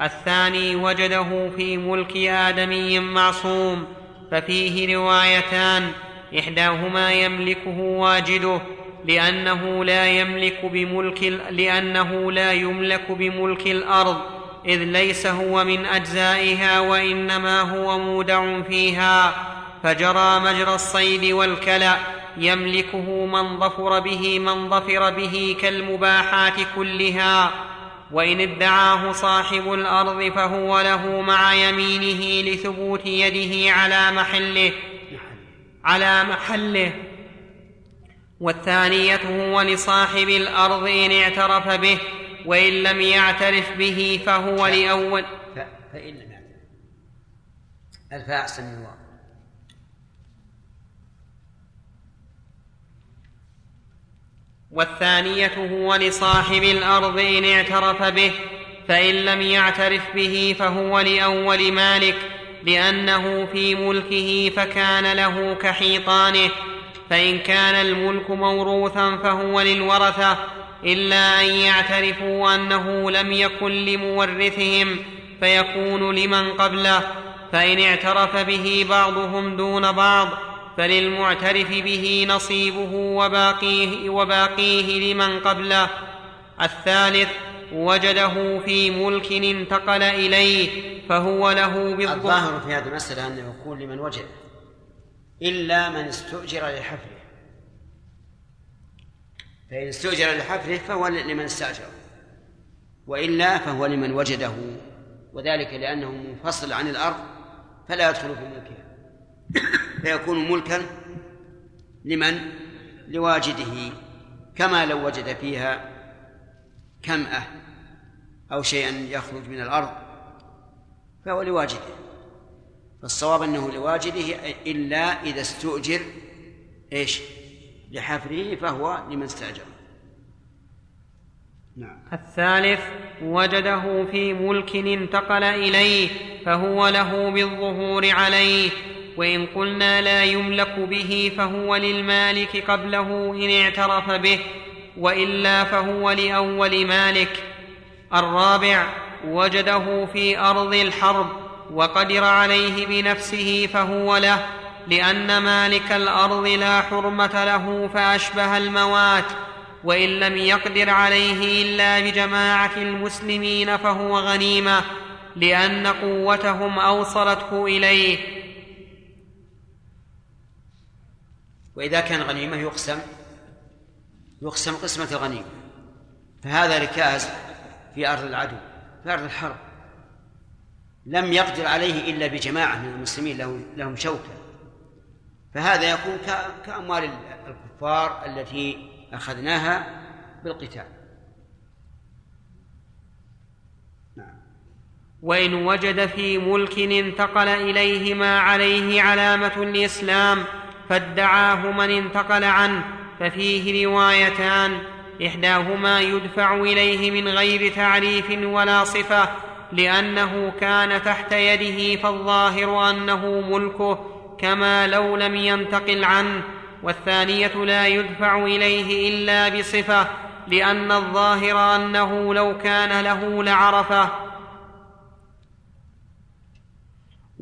الثاني وجده في ملك آدمي معصوم ففيه روايتان إحداهما يملكه واجده لأنه لا يملك بملك لأنه لا يملك بملك الأرض إذ ليس هو من أجزائها وإنما هو مودع فيها فجرى مجرى الصيد والكلأ يملكه من ظفر به من ظفر به كالمباحات كلها وإن ادعاه صاحب الأرض فهو له مع يمينه لثبوت يده على محله على محله. والثانية هو لصاحب الأرض إن اعترف به وإن لم يعترف به فهو لأول ف... فإن لم يعترف. الفاء أحسن من الواو والثانية هو لصاحب الأرض إن اعترف به فإن لم يعترف به فهو لأول مالك لأنه في ملكه فكان له كحيطانه فإن كان الملك موروثا فهو للورثة إلا أن يعترفوا أنه لم يكن لمورثهم فيكون لمن قبله فإن اعترف به بعضهم دون بعض فللمعترف به نصيبه وباقيه, وباقيه لمن قبله. الثالث وجده في ملك انتقل إليه فهو له بالظهر الظاهر في هذه المسألة أنه يكون لمن وجد إلا من استؤجر لحفره. فإن استؤجر لحفره فهو لمن استأجره وإلا فهو لمن وجده وذلك لأنه منفصل عن الأرض فلا يدخل في ملكها فيكون ملكا لمن؟ لواجده كما لو وجد فيها كمأة أو شيئا يخرج من الأرض فهو لواجده. فالصواب أنه لواجده إلا إذا استؤجر إيش؟ لحفره فهو لمن استأجر. نعم. الثالث وجده في ملك انتقل إليه فهو له بالظهور عليه. وإن قلنا لا يملك به فهو للمالك قبله إن اعترف به وإلا فهو لأول مالك. الرابع وجده في أرض الحرب وقدر عليه بنفسه فهو له لأن مالك الأرض لا حرمة له فأشبه الموات وإن لم يقدر عليه إلا بجماعة المسلمين فهو غنيمة لأن قوتهم أوصلته إليه. وإذا كان غنيمة يقسم يقسم قسمة الغنيمة. فهذا ركاز في أرض العدو في أرض الحرب. لم يقدر عليه إلا بجماعة من المسلمين لهم شوكة. فهذا يكون كأموال الكفار التي أخذناها بالقتال. نعم. وإن وجد في ملك انتقل إليه ما عليه علامة الإسلام فادعاه من انتقل عنه ففيه روايتان إحداهما يدفع إليه من غير تعريف ولا صفة لأنه كان تحت يده فالظاهر أنه ملكه كما لو لم ينتقل عنه والثانية لا يدفع إليه إلا بصفة لأن الظاهر أنه لو كان له لعرفة.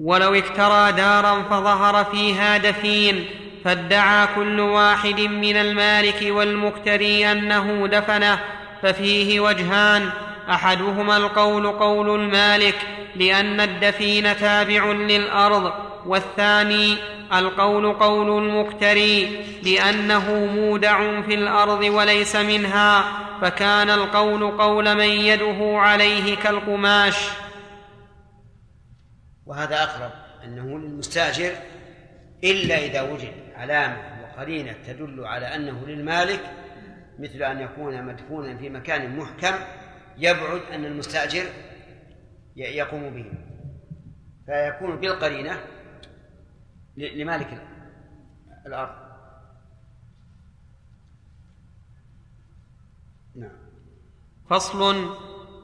ولو اكترى دارا فظهر فيها دفين فادعى كل واحد من المالك والمكتري أنه دفنه ففيه وجهان أحدهما القول قول المالك لأن الدفين تابع للأرض والثاني القول قول المكتري لأنه مودع في الأرض وليس منها فكان القول قول من يده عليه كالقماش. وهذا أقرب أنه للمستأجر إلا إذا وجد علامة وقرينة تدل على أنه للمالك مثل أن يكون مدفونا في مكان محكم يبعد أن المستأجر يقوم به. فيكون بالقرينة لمالك الأرض. نعم. فصل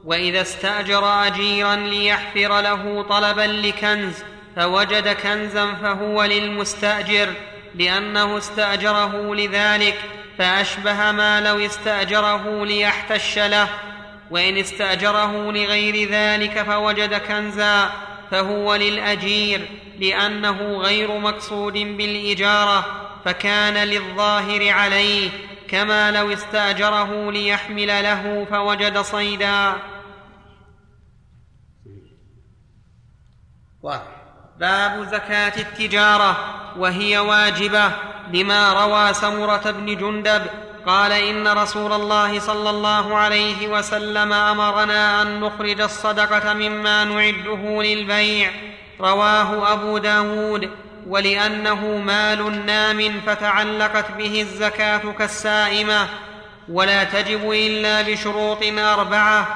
وإذا استأجر أجيرا ليحفر له طلبا لكنز فوجد كنزا فهو للمستأجر لأنه استأجره لذلك فأشبه ما لو استأجره ليحتش له. وإن استأجره لغير ذلك فوجد كنزا فهو للأجير لأنه غير مقصود بالإجارة فكان للظاهر عليه كما لو استأجره ليحمل له فوجد صيدا. باب زكاة التجارة وهي واجبة لما روى سمرة بن جندب قال إن رسول الله صلى الله عليه وسلم أمرنا أن نخرج الصدقة مما نعده للبيع. رواه أبو داود ولأنه مال نام فتعلقت به الزكاة كالسائمة. ولا تجب إلا بشروط أربعة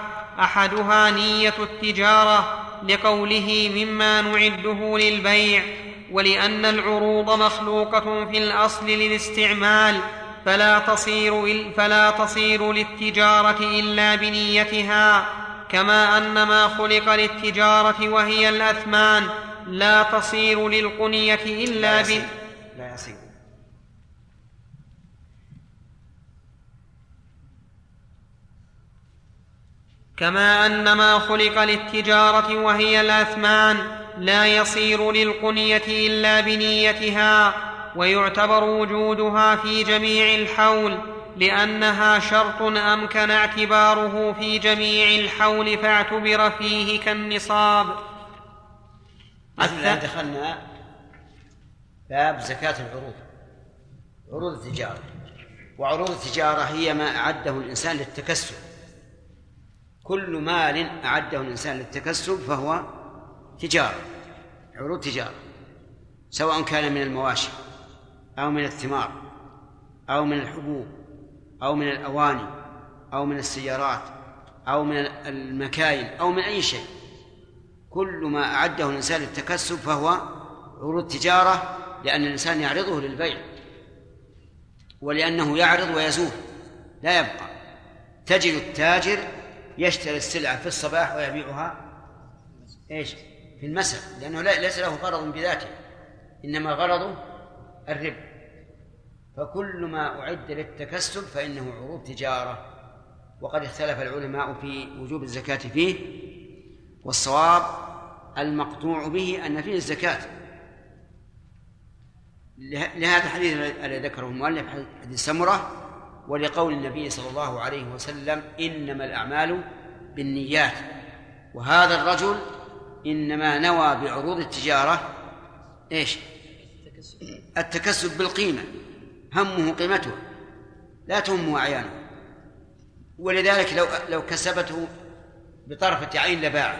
أحدها نية التجارة لقوله مما نعده للبيع ولأن العروض مخلوقة في الأصل للاستعمال فلا تصير, فلا تصير للتجارة إلا بنيتها كما أن ما خلق للتجارة وهي الأثمان لا تصير للقنية إلا ب لا يصير. كما أن ما خلق للتجارة وهي الأثمان لا يصير للقنية إلا بنيتها ويعتبر وجودها في جميع الحول لأنها شرط أمكن اعتباره في جميع الحول فاعتبر فيه كالنصاب. الآن دخلنا باب زكاة العروض عروض التجارة وعروض التجارة هي ما أعده الإنسان للتكسب. كل مال أعده الإنسان للتكسب فهو تجارة عروض تجارة سواء كان من المواشي أو من الثمار أو من الحبوب أو من الأواني أو من السيارات أو من المكاين أو من أي شيء. كل ما أعده الإنسان للتكسب فهو عروض تجارة لأن الإنسان يعرضه للبيع ولأنه يعرض ويزول لا يبقى. تجد التاجر يشتري السلعة في الصباح ويبيعها؟ إيش؟ في المساء لأنه ليس له غرض بذاته إنما غرضه الربح. فكل ما أعد للتكسب فإنه عروض تجارة. وقد اختلف العلماء في وجوب الزكاة فيه والصواب المقطوع به أن فيه الزكاة. لهذا الحديث الذي ذكره المؤلف حديث سمرة ولقول النبي صلى الله عليه وسلم إنما الأعمال بالنيات وهذا الرجل إنما نوى بعروض التجارة إيش؟ التكسب بالقيمة همه قيمته لا تهمه أعيانه. ولذلك لو لو كسبته بطرفة عين لباعه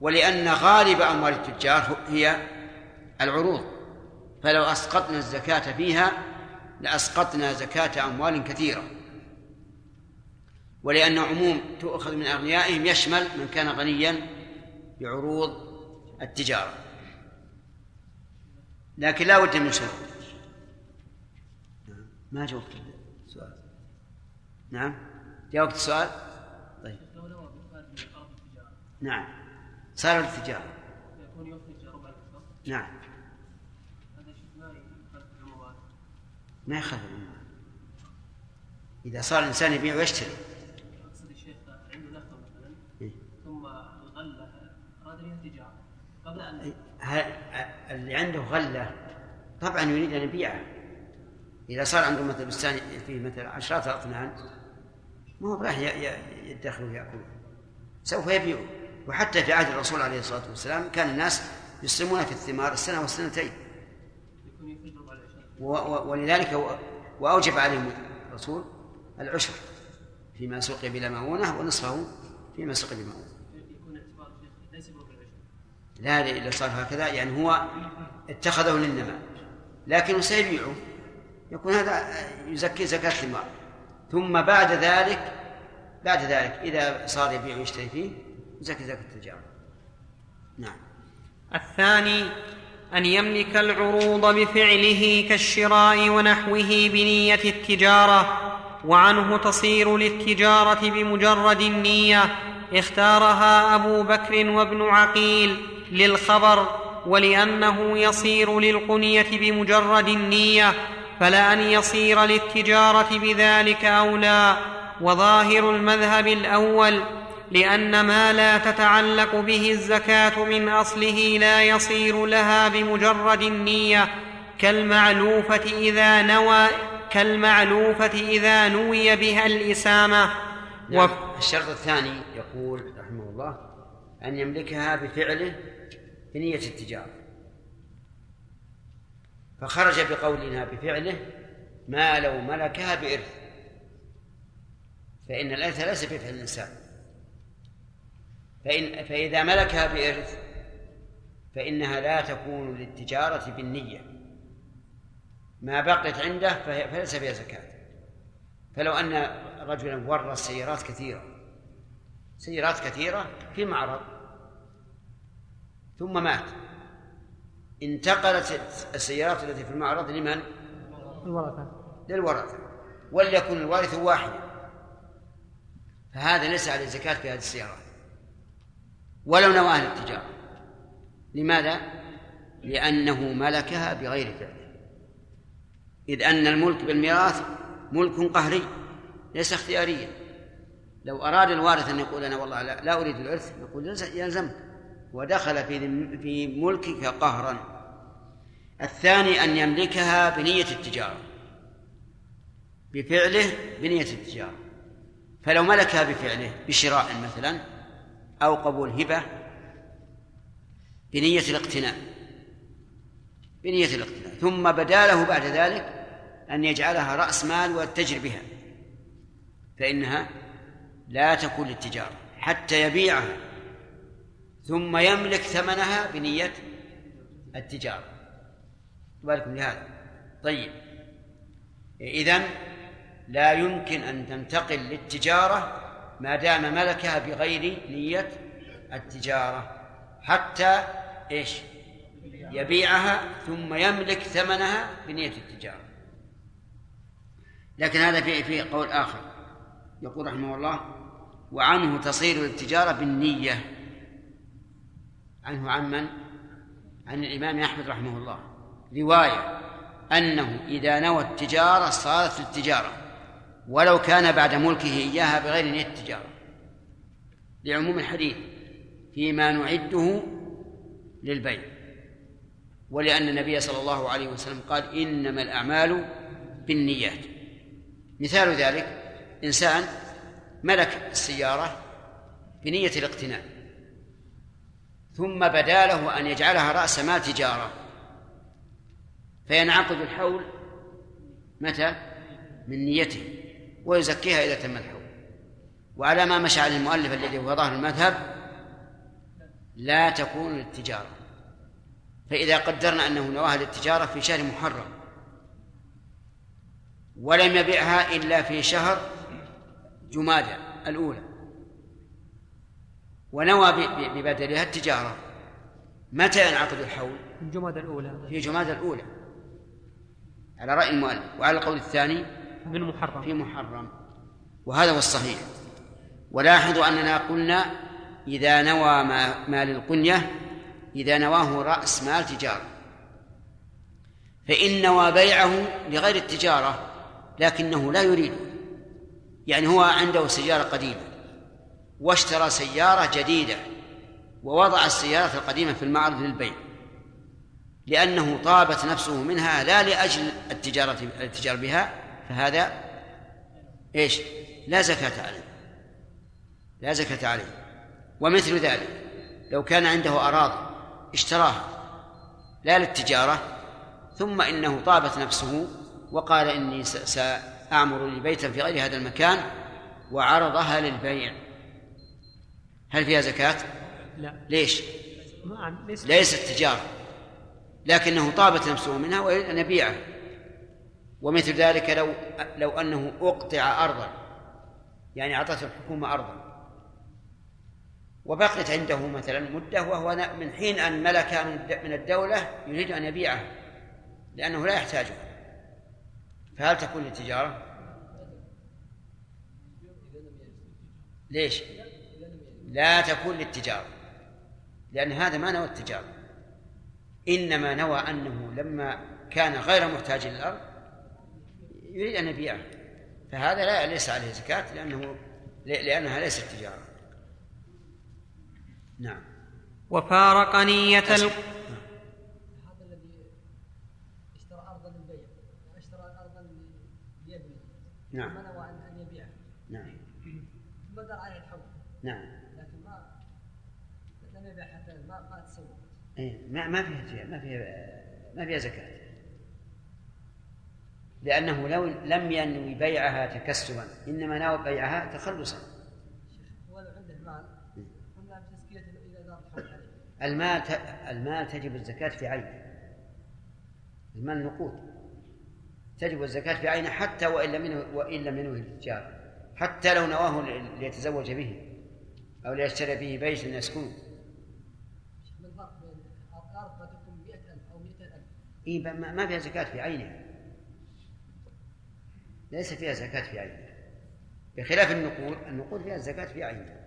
ولأن غالب أموال التجار هي العروض فلو أسقطنا الزكاة فيها لأسقطنا زكاة أموال كثيرة. ولأن عموم تؤخذ من أغنيائهم يشمل من كان غنيا بعروض التجارة. لكن لا بد من شروط ما جاوبت. السؤال نعم. جاوبت السؤال؟ طيب. نعم. صار التجارة. نعم هذا شيء ما يخالف العمومات ما يخالف العموم. إذا صار الإنسان يبيع ويشتري. الشيخ عنده مثلا. إيه. ثم بها تجارة. قبل أن ه- اللي عنده غلة طبعا يريد أن يبيعها إذا صار عنده مثل بستان فيه مثل عشرات أطنان ما هو راح يدخر ويأكل سوف يبيعه. وحتى في عهد الرسول عليه الصلاة والسلام كان الناس يسلمون في الثمار السنة والسنتين يكون يخرج ربع العشر و- و- ولذلك وأوجب عليهم الرسول العشر فيما سوق بلا مؤونة ونصفه فيما سوق بمؤونة لا إلا صار هكذا يعني هو اتخذه للنماء لكنه سيبيعه. يكون هذا يزكي زكاة الثمار ثم بعد ذلك بعد ذلك إذا صار يبيع ويشتري فيه يزكي زكاة التجارة. نعم. الثاني أن يملك العروض بفعله كالشراء ونحوه بنية التجارة وعنه تصير للتجارة بمجرد النية اختارها أبو بكر وابن عقيل للخبر ولأنه يصير للقنية بمجرد النية فلان يصير للتجارة بذلك أولى وظاهر المذهب الأول لأن ما لا تتعلق به الزكاة من أصله لا يصير لها بمجرد النية. كالمعلوفة إذا نوى كالمعلوفة إذا نوي بها الإسامة. نعم. الشرط الثاني يقول رحمه الله أن يملكها بفعله بنية التجارة. فخرج بقولنا بفعله ما لو ملكها بإرث. فإن الإرث ليس بفعل الإنسان. فإن فإذا ملكها بإرث فإنها لا تكون للتجارة بالنية. ما بقيت عنده فليس فيها زكاة. فلو أن رجلا ورث سيارات كثيرة سيارات كثيرة في معرض ثم مات. انتقلت السيارات التي في المعرض لمن؟ الورثه للورثة. وليكن الوارث واحدا. فهذا ليس عليه زكاة في هذه السيارات. ولو نواها للتجارة. لماذا؟ لأنه ملكها بغير فعله إذ أن الملك بالميراث ملك قهري ليس اختياريا. لو أراد الوارث أن يقول أنا والله لا, لا أريد الإرث يقول يلز- يلزمك. ودخل في في ملكك قهرا. الثاني أن يملكها بنية التجارة. بفعله بنية التجارة. فلو ملكها بفعله بشراء مثلا أو قبول هبة بنية الاقتناء. بنية الاقتناء. ثم بدا له بعد ذلك أن يجعلها رأس مال ويتجر بها. فإنها لا تكون للتجارة حتى يبيعها. ثم يملك ثمنها بنية التجارة. بالكم لهذا طيب. إذن لا يمكن أن تنتقل للتجارة ما دام ملكها بغير نية التجارة حتى إيش؟ يبيعها ثم يملك ثمنها بنية التجارة. لكن هذا في في قول آخر. يقول رحمه الله وعنه تصير التجارة بالنية. عنه عن من؟ عن الإمام أحمد رحمه الله. رواية أنه إذا نوى التجارة صارت للتجارة. ولو كان بعد ملكه إياها بغير نية التجارة. لعموم الحديث فيما نعده للبيع. ولأن النبي صلى الله عليه وسلم قال إنما الأعمال بالنيات. مثال ذلك إنسان ملك السيارة بنية الاقتناء ثم بدا له أن يجعلها رأس مال تجارة. فينعقد الحول متى؟ من نيته. ويزكيها إذا تم الحول وعلى ما مشى عليه المؤلف الذي هو ظاهر المذهب لا تكون للتجارة. فإذا قدرنا أنه نواها للتجارة في شهر محرم ولم يبيعها إلا في شهر جمادى الأولى. ونوى ببدلها التجارة. متى ينعقد الحول؟ الجمادى الأولى. في جمادى الأولى. على رأي المؤلف. وعلى القول الثاني من محرم. في محرم. وهذا هو الصحيح. ولاحظوا أننا قلنا إذا نوى ما, ما للقنية إذا نواه رأس مال تجارة. فإن نوى بيعه لغير التجارة لكنه لا يريد. يعني هو عنده سيارة قديمة واشترى سيارة جديدة ووضع السيارة القديمة في المعرض للبيع. لأنه طابت نفسه منها لا لأجل التجارة التجارة بها فهذا إيش؟ لا زكاة عليه لا زكاة عليه ومثل ذلك لو كان عنده أراضي اشتراها لا للتجارة ثم إنه طابت نفسه وقال إني سأعمر لي بيتا في غير هذا المكان وعرضها للبيع هل فيها زكاة؟ لا ليش؟ ليست تجارة لكنه طابت نفسه منها ويريد أن يبيعها ومثل ذلك لو لو أنه أقطع أرضا يعني أعطته الحكومة أرضا وبقيت عنده مثلا مدة وهو من حين أن ملك من الدولة يريد أن يبيعها لأنه لا يحتاجها فهل تكون للتجارة؟ ليش؟ لا تكون للتجارة لأن هذا ما نوى التجارة إنما نوى أنه لما كان غير محتاج للأرض يريد أن يبيعها فهذا لا ليس عليه زكاة لأنه لأنها ليست تجارة. نعم. وفارق نية ال... هذا الذي اشترى ارضا للبيع. اشترى ارضا ليبني نعم. ثم نوى ان أن يبيعها نعم. ثم دار عليه الحول نعم. لكن ما لم يبيع حتى ما ما تسوى. إيه ما ما فيها ما فيها ما فيها زكاة. لأنه لو لم ينوي بيعها تكسبا إنما نوى بيعها تخلصا. عنده مال قلنا عليه المال. المال تجب الزكاة في عينه المال نقود. تجب الزكاة في عينه حتى وإن لم وإن لم ينوي التجارة حتى لو نواه ليتزوج به أو ليشتري به بيتا يسكنه ما الفرق بين الأرض قد تكون 100000 أو 200000 إيه ما فيها زكاة في عينها ليس فيها زكاة في عينها بخلاف النقود النقود فيها الزكاة في عينها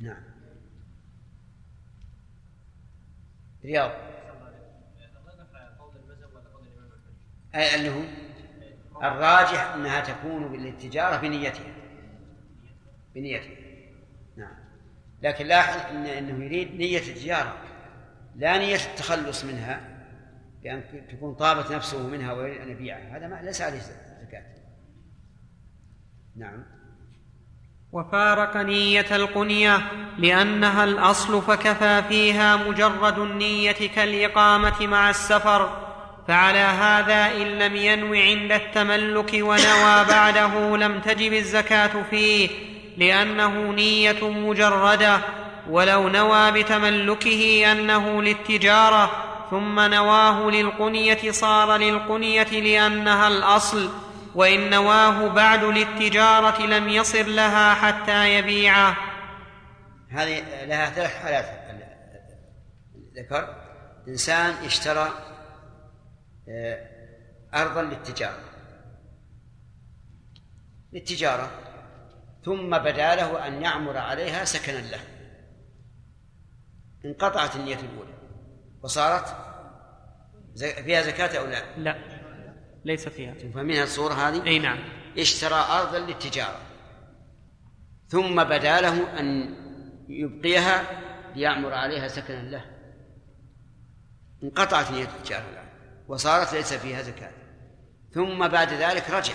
نعم. رياض. أي اللي هو الراجح أنها تكون للتجارة بنيتها. بنيتها. نعم. لكن لاحظ إن أنه يريد نية التجارة لا نية التخلص منها. بأن تكون طابت نفسه منها ويريد أن يبيعها. هذا ما ليس عليه زكاة. نعم. وفارق نية القنية لأنها الأصل فكفى فيها مجرد النية كالإقامة مع السفر فعلى هذا إن لم ينو عند التملك ونوى بعده لم تجب الزكاة فيه لأنه نية مجردة ولو نوى بتملكه أنه للتجارة ثم نواه للقنية صار للقنية لأنها الأصل وإن نواه بعد للتجارة لم يصر لها حتى يبيعه. هذه لها ثلاث حالات. ذكر إنسان اشترى آه، أرضا للتجارة. للتجارة. ثم بدا له أن يعمر عليها سكنا له. انقطعت النية الأولى. وصارت فيها زكاة أو لا؟ لا ليس فيها. فاهمين الصورة هذه؟ أي نعم. اشترى أرضا للتجارة. ثم بدا له أن يبقيها ليعمر عليها سكنا له. انقطعت نية التجارة الآن. وصارت ليس فيها زكاة. ثم بعد ذلك رجع.